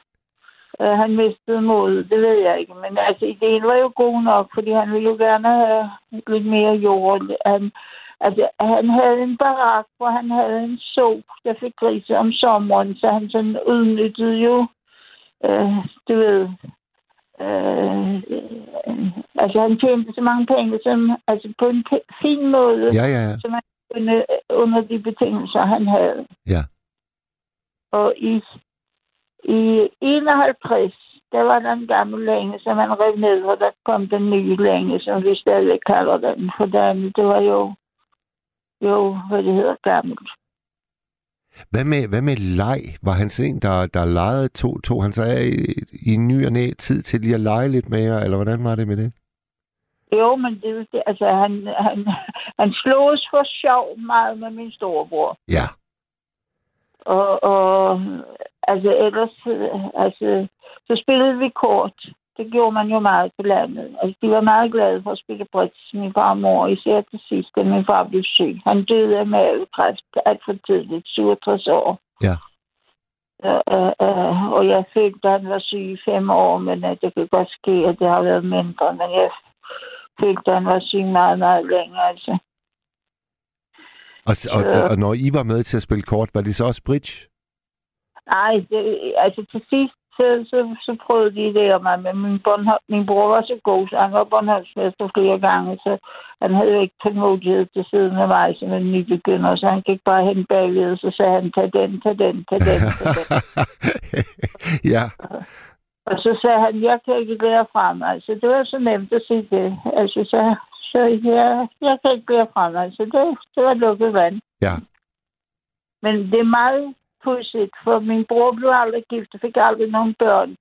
øh, han mistede modet, det ved jeg ikke. Men altså, ideen var jo god nok, fordi han ville jo gerne have lidt mere jord. Han, altså, han havde en barak, hvor han havde en så, der fik grise om sommeren, så han sådan udnyttede jo øh, du ved, øh, altså han tjente så mange penge, som, altså på en fin måde, Ja, ja, ja. som kunne, under de betingelser, han havde. Ja. Og i, i 51, der var der en gammel længe, som han rev ned, og der kom den nye længe, som vi stadig kalder den, for den, det var jo, jo, hvad det hedder, gammelt. Hvad med, hvad med leg? Var han sådan en, der, der legede, tog, tog han af i, i ny og næ tid til lige at lege lidt mere, eller hvordan var det med det? Jo, men det, det altså, han, han, han slås for sjov meget med min storebror. Ja, Og, og altså ellers, altså, så spillede vi kort. Det gjorde man jo meget på landet. Altså, de var meget glade for at spille bridge, min far og mor, især til sidst, da min far blev syg. Han døde af mavekræft alt for tidligt, 67 år. Ja. Uh, uh, uh, og jeg følte, at han var syg i fem år, men uh, det kan godt ske, at det har været mindre. Men jeg han var syg meget, meget længere. Altså. og, og, Ja. og når I var med til at spille kort, var det så også bridge? Nej, det, altså til sidst, så, så, så prøvede de det om mig, men min, Bornholm, min bror var så god, så han var Bornholmsmester flere gange, så han havde jo ikke tålmodighed til siden af mig som en nybegynder, så han gik bare hen bagved, og så sagde han, tag den, tag den, tag den, tag den. [laughs] ja, Og så sagde han, jeg kan ikke lære fra mig. Så det var så nemt at sige det. Altså, så, så jeg, jeg kan ikke lære fra mig. Så det, det var lukket vand. ja, Men det er meget pudsigt, for min bror blev aldrig gift og fik aldrig nogen børn.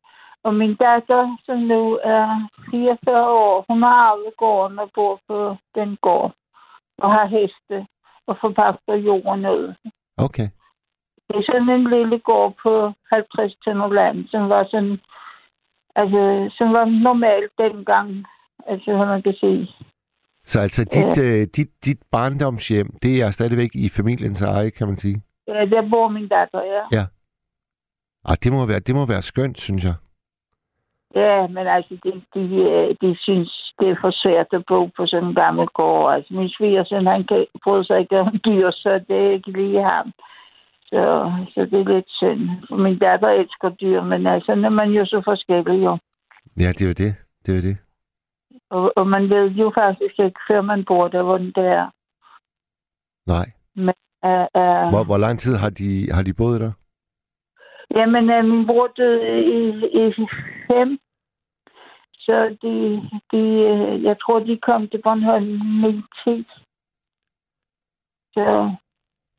Og min datter, som nu er 44 år, hun har arvet gården og bor på den gård. Og har heste og forpagter jorden ud. okay. Det er sådan en lille gård på 50 tønder land, som var sådan, altså, som var normalt dengang, altså, hvad man kan sige. Så altså, dit, øh, dit, dit barndomshjem, det er stadigvæk i familiens eje, kan man sige? Ja, der bor min datter, ja. Ah, det må være, det må være skønt, synes jeg. Ja, men altså, de, de, de synes, det er for svært at bo på sådan en gammel gård. Altså, min svigersøn, han kan, bryder sig ikke om dyr, så det er ikke lige ham. Så, så det er lidt synd. For min datter elsker dyr, men altså, når man jo så forskellig jo. Ja, det er jo det. Det er jo det. Og, og man ved jo faktisk ikke, før man bor der, hvordan det er. Nej. Men, uh, uh, Hvor, hvor lang tid har de, har de boet der? Jamen, uh, min bror døde i, i fem. Så de, de, uh, jeg tror, de kom til Bornholm i 10. Så,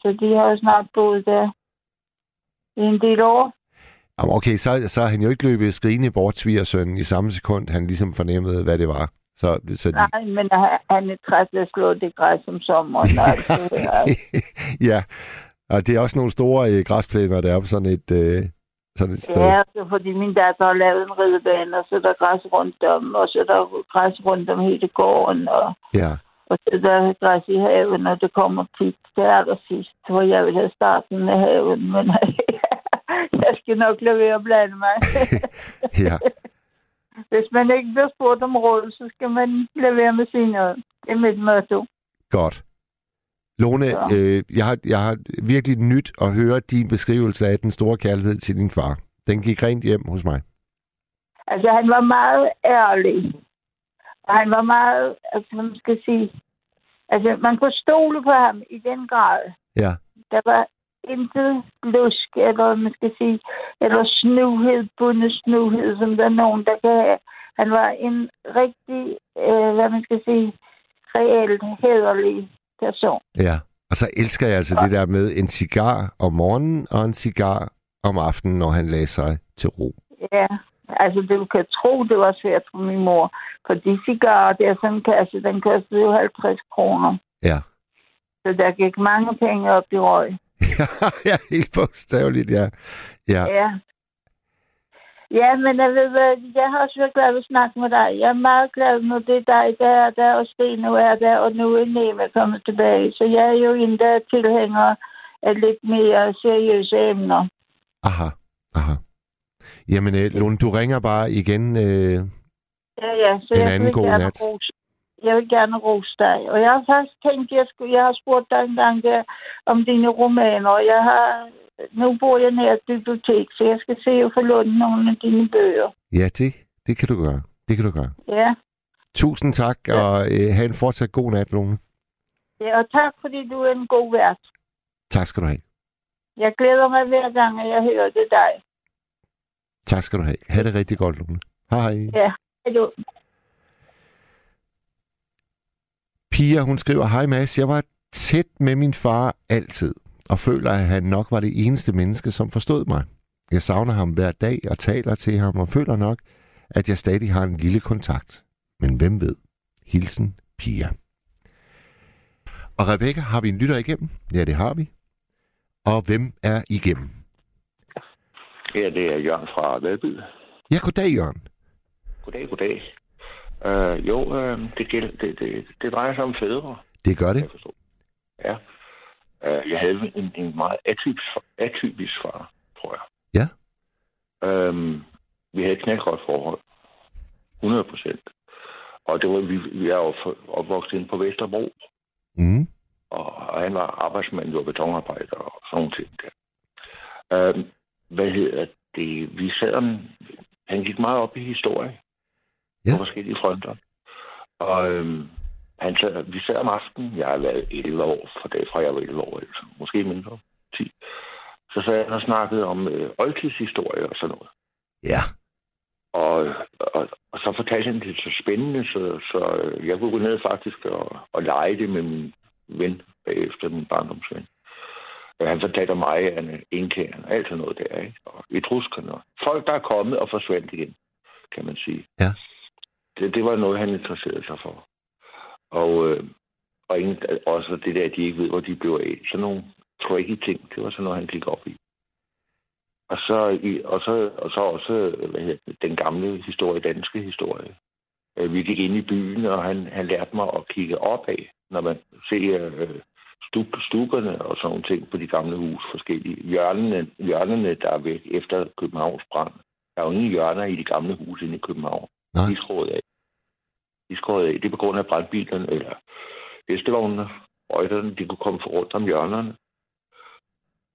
så de har jo snart boet der i en del år. Jamen, okay, så, så har han jo ikke løbet skrigende bort svigersønnen i samme sekund, han ligesom fornemmede, hvad det var. Så, så de... Nej, men han, han er træt af at slå det græs om sommeren. det [laughs] ja, og det er også nogle store øh, græsplæner, der er på sådan et, øh, sådan et sted. Ja, så fordi min datter har lavet en ridebane, og så er der græs rundt om, og så er der græs rundt om hele gården, og, Ja, og så er der græs i haven, og det kommer tit til allersidst, hvor jeg vil have starten af haven, men [laughs] jeg skal nok lade være at blande mig. [laughs] ja. [laughs] Hvis man ikke bliver spurgt om råd, så skal man lade være med sin noget. Det er mit motto. Godt. Lone, Ja. øh, jeg, har, jeg har virkelig nyt at høre din beskrivelse af den store kærlighed til din far. Den gik rent hjem hos mig. Altså, han var meget ærlig. Og han var meget, altså, man skal sige... Altså, man kunne stole på ham i den grad. Ja, Der var intet lusk, eller man skal sige, eller snuhed, bundet snuhed, som der er nogen, der kan have. Han var en rigtig, øh, hvad man skal sige, reelt hederlig person. ja. Og så elsker jeg altså det der med en cigar om morgenen og en cigar om aftenen, når han lagde sig til ro. Ja, altså du kan tro, det var svært for min mor. For de cigarer der, sådan en kasse, den kostede jo 50 kroner. Ja. Så der gik mange penge op i røg. [laughs] ja, helt bogstaveligt, ja. Ja, Ja. Ja, men jeg ved jeg har også været glad at snakke med dig. Jeg er meget glad, når det er dig, der er der, og Sten nu er der, og nu er Neme kommet tilbage. Så jeg er jo en, der er tilhænger af lidt mere seriøse emner. aha, aha. Jamen, øh, Lone, du ringer bare igen. Øh, Ja, ja, så En jeg anden vil god gerne nat. rose. Jeg vil gerne rose dig. Og jeg har faktisk tænkt, jeg, skulle, jeg har spurgt dig engang der om dine romaner, og jeg har, nu bor jeg nær et bibliotek, så jeg skal se at få lånt nogle af dine bøger. ja, det, det kan du gøre. Det kan du gøre. Ja. Tusind tak, og øh, have en fortsat god nat, Lone. ja, og tak fordi du er en god vært. Tak skal du have. Jeg glæder mig hver gang, at jeg hører det dig. Tak skal du have. Ha' det rigtig godt, Lone. Hej hej. Ja. Hallo. Pia, hun skriver, Hej Mads, jeg var tæt med min far altid, og føler, at han nok var det eneste menneske, som forstod mig. Jeg savner ham hver dag og taler til ham, og føler nok, at jeg stadig har en lille kontakt. Men hvem ved? Hilsen, Pia. Og Rebecca, har vi en lytter igennem? Ja, det har vi. Og hvem er igennem? Ja, det er Jørgen fra Vadby. Ja, goddag, Jørgen. Goddag, goddag. Uh, jo, uh, det, gælder, det, det, det drejer sig om fædre, Det gør det. jeg. Ja. Uh, jeg havde en, en meget atypisk, atypisk far, tror jeg. Ja. Um, vi havde et knaldgodt forhold. 100 procent. Og det var, vi, vi er opvokset inde på Vesterbro, Mm. og, og han var arbejdsmand, jo betonarbejder og sådan nogle ting der. Um, hvad hedder det? Vi sad om, han gik meget op i historie Ja. på forskellige fronter. Og øhm, han sad, vi sad om aftenen, jeg har været 11 år, fra dag fra jeg var 11 år, altså, måske mindre, 10. Så sad han og snakkede om øh, oldtidshistorie og sådan noget. Ja. Og, og, og så fortalte han det så spændende, så, så øh, jeg kunne gå ned faktisk og, og lege det med min ven bagefter, min barndomsven. Han fortalte om mig, indkæren, alt sådan noget der, ikke? Og etruskerne. Folk, der er kommet og forsvandt igen, kan man sige. Ja. Det, det var noget, han interesserede sig for. Og, øh, og ingen, også det der, at de ikke ved, hvor de blev af. Sådan nogle tricky ting, det var sådan noget, han gik op i. Og så, i, og så, og så også hvad hedder det, den gamle historie, danske historie. Øh, Vi gik ind i byen, og han, han lærte mig at kigge opad, når man ser øh, stuk, stukkerne og sådan nogle ting på de gamle hus, forskellige hjørnene, hjørnene der er væk efter Københavns brand. Der er jo ingen hjørner i de gamle huse inde i København. Nej. De er skåret af. De er skåret af. Det er på grund af brandbilerne, eller hestevognene, røgterne, de kunne komme for rundt om hjørnerne.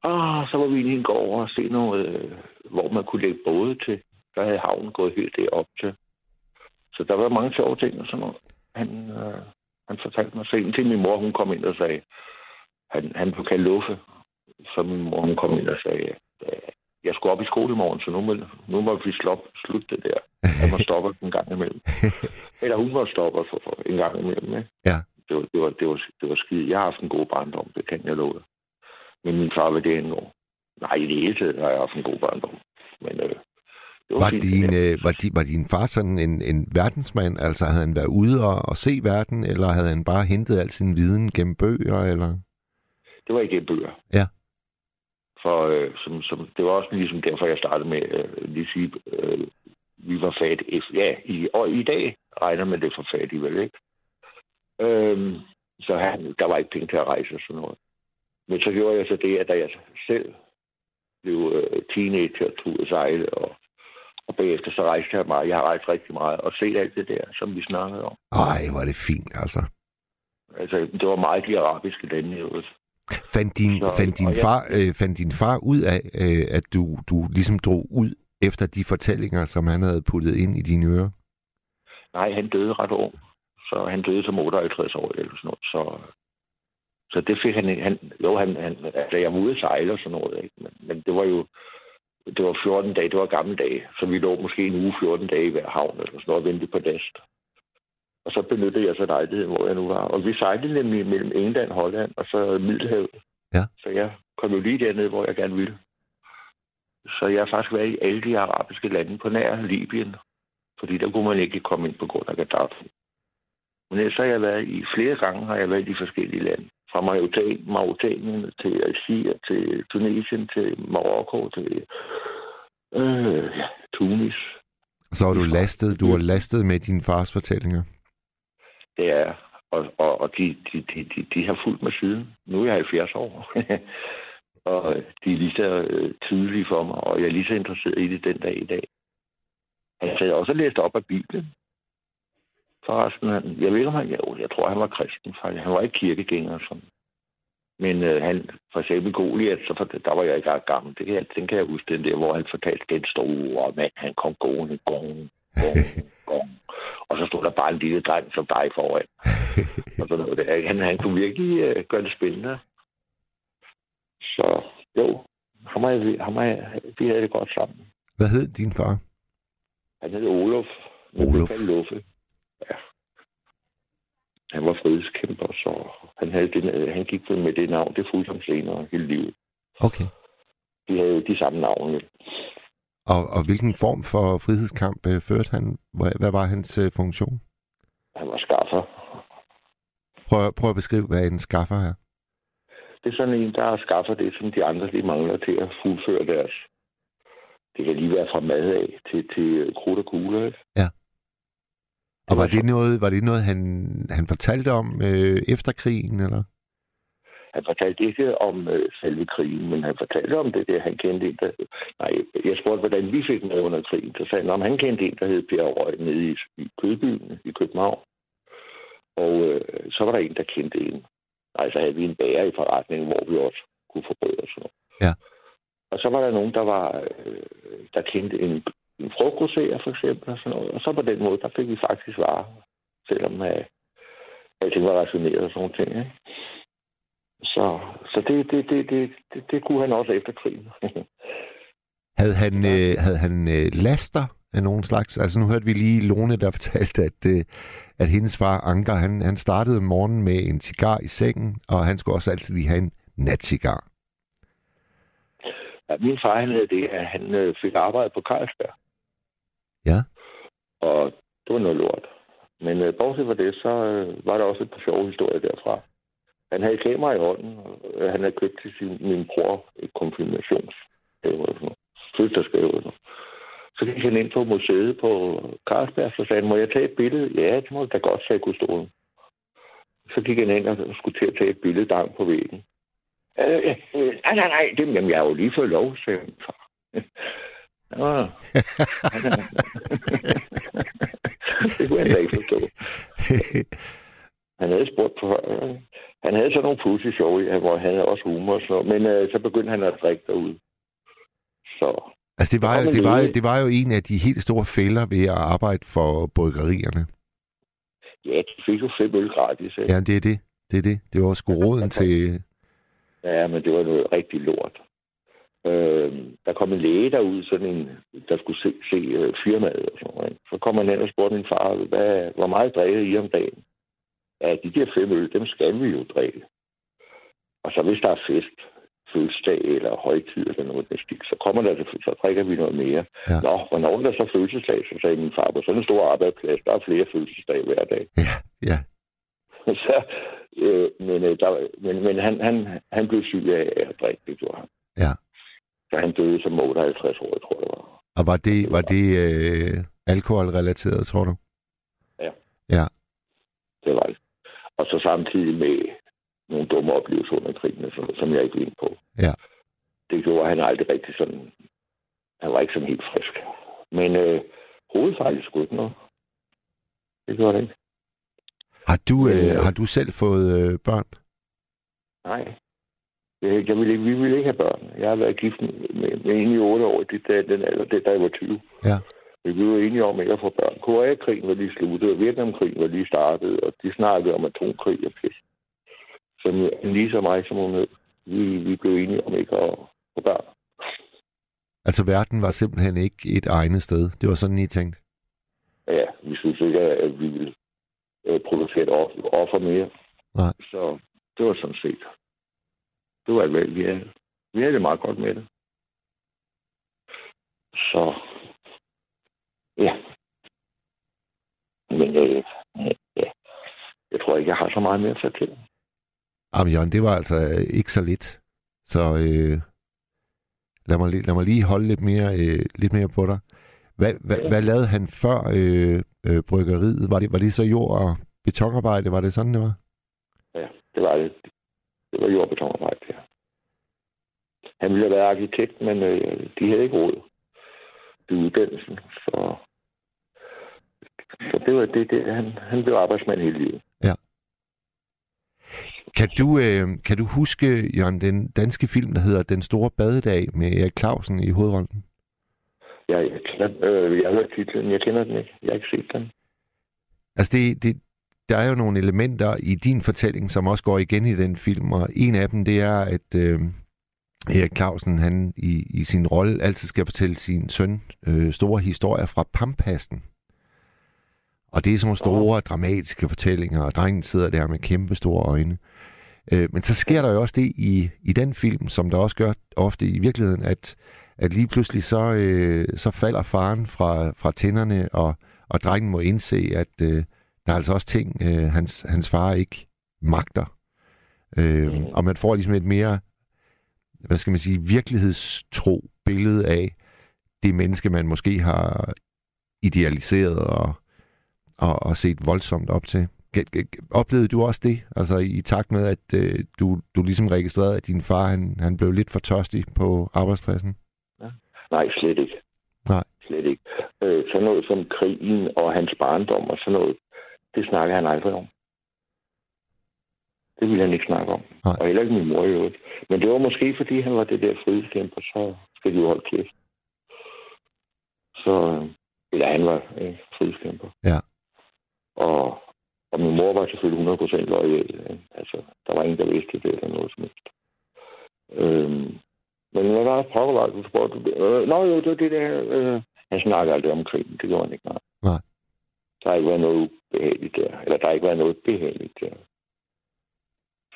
Og så var vi inde en gård og se noget, øh, hvor man kunne lægge både til. Der havde havnen gået helt derop til. Så så der var mange sjove ting og sådan noget. Han, øh, han fortalte mig så en til min mor, hun kom ind og sagde, han, han blev kaldt Luffe, så min mor hun kom ind og sagde, at jeg skulle op i skole i morgen, så nu må, nu må vi slå, slutte det der. Jeg må stoppe en gang imellem. [laughs] Eller hun må stoppe for, for en gang imellem. Ikke? Ja. Det var, det, var, det, var, det var skide. Jeg har haft en god barndom, det kan jeg love. Men min far var det endnu. Nej, i det hele taget har jeg haft en god barndom. Men øh, det var, Var fint, din, øh, var, di, var din far sådan en, en verdensmand? Altså havde han været ude og, og se verden, eller havde han bare hentet al sin viden gennem bøger? Eller? Det var ikke bøger. Ja. For øh, som, som, det var også ligesom derfor, jeg startede med øh, lige sige, øh, vi var fattige. Ja, i, og i dag regner man det for fattige, vel ikke? Øhm, så han, der var ikke penge til at rejse og sådan noget. Men så gjorde jeg så det, at da jeg selv blev øh, teenager og tog at sejle, og, og bagefter så rejste jeg meget. Jeg har rejst rigtig meget og set alt det der, som vi snakkede om. Ej, hvor er det fint, altså. Altså, det var meget de arabiske lande øvrigt. Fandt din, Så- fandt din, og jeg- far, øh, fandt din far ud af, øh, at du, du ligesom drog ud efter de fortællinger, som han havde puttet ind i dine ører? Nej, han døde ret ung. Så han døde som 58 år eller sådan noget. Så, så det fik han, han jo, han, han, altså jeg var ude at sejle og sådan noget, ikke? Men, men det var jo, det var 14 dage, det var gamle dage. Så vi lå måske en uge 14 dage i hver havn eller sådan noget og ventede på last. Og så benyttede jeg så lejligheden, hvor jeg nu var. Og vi sejlede nemlig mellem England, Holland og så Middelhavet. Ja. Så jeg kom jo lige derned, hvor jeg gerne ville. Så jeg har faktisk været i alle de arabiske lande på nær Libyen. Fordi der kunne man ikke komme ind på grund af Gaddafi. Men ellers har jeg været i flere gange, har jeg været i de forskellige lande. Fra Mauretanien til Algier, til Tunesien, til Marokko, til øh, ja, Tunis. Så var du lastet, du var lastet med din fars fortællinger. Det er, og, og, og de, de, de, de, de har fulgt mig siden. Nu er jeg 70 år. [laughs] og de er lige så øh, tydelige for mig, og jeg er lige så interesseret i det den dag i dag. Altså, jeg har også læst op af Bibelen. Forresten, jeg ved ikke, om han, jo, jeg tror, han var kristen, faktisk. Han var ikke kirkegænger. Sådan. Men øh, han, for eksempel Goliath, så for, der var jeg ikke engang gammel. Det kan jeg, den kan jeg huske, den der, hvor han fortalte den store mand, han kom gående, gong, gong, gong. Og så stod der bare en lille dreng som dig foran. og sådan noget. der. Han, han kunne virkelig øh, gøre det spændende. Så jo, ham og jeg, ham og jeg, vi havde det godt sammen. Hvad hed din far? Han hed Olof. Olof. Luffe. Ja. Han var frihedskæmper, så han, havde det, han gik med det navn. Det fulgte ham senere hele livet. Okay. De havde jo de samme navne. Og, og hvilken form for frihedskamp øh, førte han? Hvad, hvad var hans øh, funktion? Han var skaffer. Prøv, prøv at beskrive, hvad en skaffer er. Det er sådan en, der skaffer det, som de andre de mangler til at fuldføre deres. Det kan lige være fra mad af til, til krudt og kugler. Ikke? Og var det noget, var det noget han, han fortalte om øh, efter krigen, eller? Han fortalte ikke om øh, selve krigen, men han fortalte om det der, han kendte en, der... Nej, jeg spurgte, hvordan vi fik med under krigen. Så sagde han, om han kendte en, der hed Per Røg nede i, i Kødbyen i København. Og øh, så var der en, der kendte en. Nej, så havde vi en bager i forretningen, hvor vi også kunne få brød og sådan noget. Ja. Og så var der nogen, der var, øh, der kendte en, en frugtgrosserer, for eksempel, og sådan noget. Og så på den måde, der fik vi faktisk varer, selvom øh, alting var rationeret og sådan nogle ting, ikke? Så, så det, det, det, det, det, det kunne han også efter krigen. [laughs] Havde han, øh, havde han øh, laster af nogen slags? Altså nu hørte vi lige Lone, der [laughs] fortalte, at, øh, at hendes far Anker, han, han startede om morgenen med en cigar i sengen, og han skulle også altid lige have en natcigar. ja, min far han havde det, at han øh, fik arbejde på Carlsberg. Ja. Og det var noget lort. Men øh, bortset fra det, så øh, var der også et par sjove historier derfra. Han havde kamera i hånden, og øh, han havde købt til sin, min bror et konfirmationsgave og sådan noget. Fødselsdagsgave og noget. Så gik han ind på museet på Carlsberg, så sagde han, må jeg tage et billede? Ja, det må du da godt, sagde kustolen. Så gik han ind og skulle til at tage et billede der på væggen. Øh, øh, nej, nej, nej, det, jamen, jeg har jo lige fået lov, sagde min far. Nå. [laughs] det kunne han da ikke forstå. Han havde spurgt på... Han havde sådan nogle pussy i, hvor han havde også humor og sådan noget. Men øh, så begyndte han at drikke derude. Så Altså, det var, jo, det, var, læge. det var jo en af de helt store fælder ved at arbejde for bryggerierne. Ja, de fik jo fem øl gratis. Ikke? Ja, det er det. Det er det. Det var sgu råden til... Ja, men det var noget rigtig lort. Øh, der kom en læge derud, sådan en, der skulle se, se øh, firmaet og sådan noget. Så kom han hen og spurgte min far, hvad, hvor meget drikker I om dagen? Ja, de der fem øl, dem skal vi jo drikke. Og så hvis der er fest, fødselsdag eller højtid eller noget den stil, så kommer der, så drikker vi noget mere. Ja. Nå, hvornår er der så fødselsdag, så sagde min far, på sådan en stor arbejdsplads, der er flere fødselsdage hver dag. Ja, ja. [laughs] så, øh, men, øh, der, men, men han, han, han blev syg af at drikke, det gjorde han. Ja. Så han døde som 58 år, tror jeg det var. Og var det, var det øh, alkoholrelateret, tror du? Det var det. Og så samtidig med nogle dumme oplevelser under krigen, som, som jeg ikke vil på. Ja. Det gjorde han aldrig rigtig sådan... Han var ikke sådan helt frisk. Men øh, hovedfejl skulle ikke noget. Det gjorde det ikke. Har du, øh, Øh. har du selv fået øh, børn? Nej. Jeg, jeg ville ikke, vi ville ikke have børn. Jeg har været gift med, med, en i otte år, det, der, den alder, det, da jeg var 20. Ja. Men Vi var enige om ikke at få børn. Koreakrigen var lige sluttet, og Vietnamkrigen var lige startet, og de snakkede om atomkrig og pis. Så lige så mig som hun vi, vi blev enige om ikke at få børn. Altså, verden var simpelthen ikke et egnet sted. Det var sådan, I tænkte. Ja, vi synes ikke, at vi ville øh, producere et offer mere. Nej. Så det var sådan set. Det var et vi havde. Vi havde det meget godt med det. Så, ja. Men øh, ja, jeg tror ikke, jeg har så meget mere at til. Jamen, Jørgen, det var altså øh, ikke så lidt. Så øh, lad, mig, lad mig lige holde lidt mere, øh, lidt mere på dig. Hvad, hvad, Ja. hvad lavede han før øh, øh, bryggeriet? Var det, var det så jord- og betonarbejde? Var det sådan, det var? Ja, det var det. Det var jordbetonarbejde, ja. Han ville have været arkitekt, men øh, de havde ikke råd til uddannelsen. Så, så det var det, det han, han blev arbejdsmand hele livet. Kan du, øh, kan du huske, Jørgen, den danske film, der hedder Den Store Badedag med Erik Clausen i hovedrollen? Jeg, jeg, kender, øh, jeg har hørt titlen, jeg kender den ikke. Jeg har ikke set den. Altså, det, det, der er jo nogle elementer i din fortælling, som også går igen i den film, og en af dem, det er, at øh, Erik Clausen, han i, i sin rolle altid skal fortælle sin søn øh, store historier fra Pampasten. Og det er sådan nogle store, dramatiske fortællinger, og drengen sidder der med kæmpe store øjne. Øh, men så sker der jo også det i, i den film, som der også gør ofte i virkeligheden, at, at lige pludselig så, øh, så falder faren fra, fra tænderne, og, og drengen må indse, at øh, der er altså også ting, øh, hans, hans far ikke magter. Øh, Mm. og man får ligesom et mere, hvad skal man sige, virkelighedstro billede af det menneske, man måske har idealiseret og, og, og set voldsomt op til. Oplevede du også det? Altså i takt med, at øh, du, du ligesom registrerede, at din far han, han blev lidt for tørstig på arbejdspladsen? Nej, slet ikke. Nej. Slet ikke. Øh, sådan noget som krigen og hans barndom og sådan noget, det snakker han aldrig om. Det ville han ikke snakke om. Nej. Og heller ikke min mor i øvrigt. Men det var måske, fordi han var det der frihedskæmper, så skal de jo holde kæft. Så, eller han var øh, frihedskæmper. Ja. Og, og min mor var selvfølgelig 100% lojal. øh, Altså, der var ingen, der vidste det eller noget som helst. Øhm, men når der er pokker var, så spurgte øh, Nå jo, det var det der, øh, han snakker aldrig om krigen, det gjorde han ikke, nej. Nej. Der har ikke været noget ubehageligt der, eller der har ikke været noget behageligt der.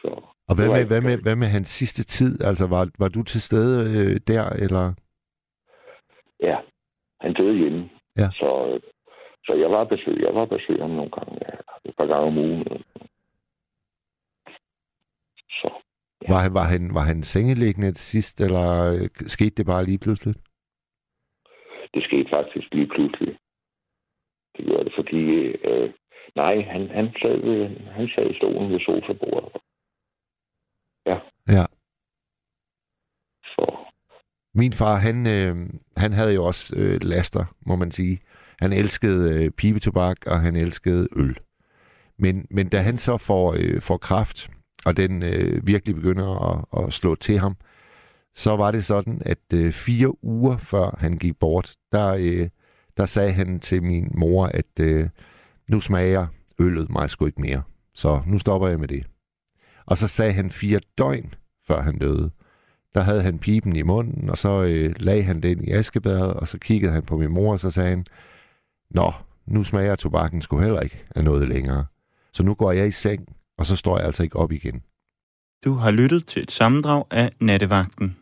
Så, Og hvad med, hvad, med, hvad med hans sidste tid? Altså var, var du til stede øh, der, eller? ja, han døde hjemme. Ja. Så, øh, så jeg var besøg, jeg var besøg ham nogle gange, ja, et par gange om ugen. Så, Ja. Var han, var han, var han sengeliggende til sidst, eller øh, skete det bare lige pludselig? det skete faktisk lige pludselig. Det gjorde det, fordi øh, nej, han, han, sad ved, han sad i stolen ved sofabordet. Ja. Ja. Så Min far, han, øh, han havde jo også øh, laster, må man sige. Han elskede øh, pibetobak, og han elskede øl. Men, men da han så får, øh, får kraft, og den øh, virkelig begynder at, at slå til ham, så var det sådan, at øh, fire uger før han gik bort, der, øh, der sagde han til min mor, at øh, nu smager øllet mig sgu ikke mere. Så nu stopper jeg med det. Og så sagde han fire døgn, før han døde. Der havde han pipen i munden, og så øh, lagde han den i askebæret, og så kiggede han på min mor, og så sagde han, Nå, nu smager tobakken sgu heller ikke af noget længere. Så nu går jeg i seng, og så står jeg altså ikke op igen. Du har lyttet til et sammendrag af Nattevagten.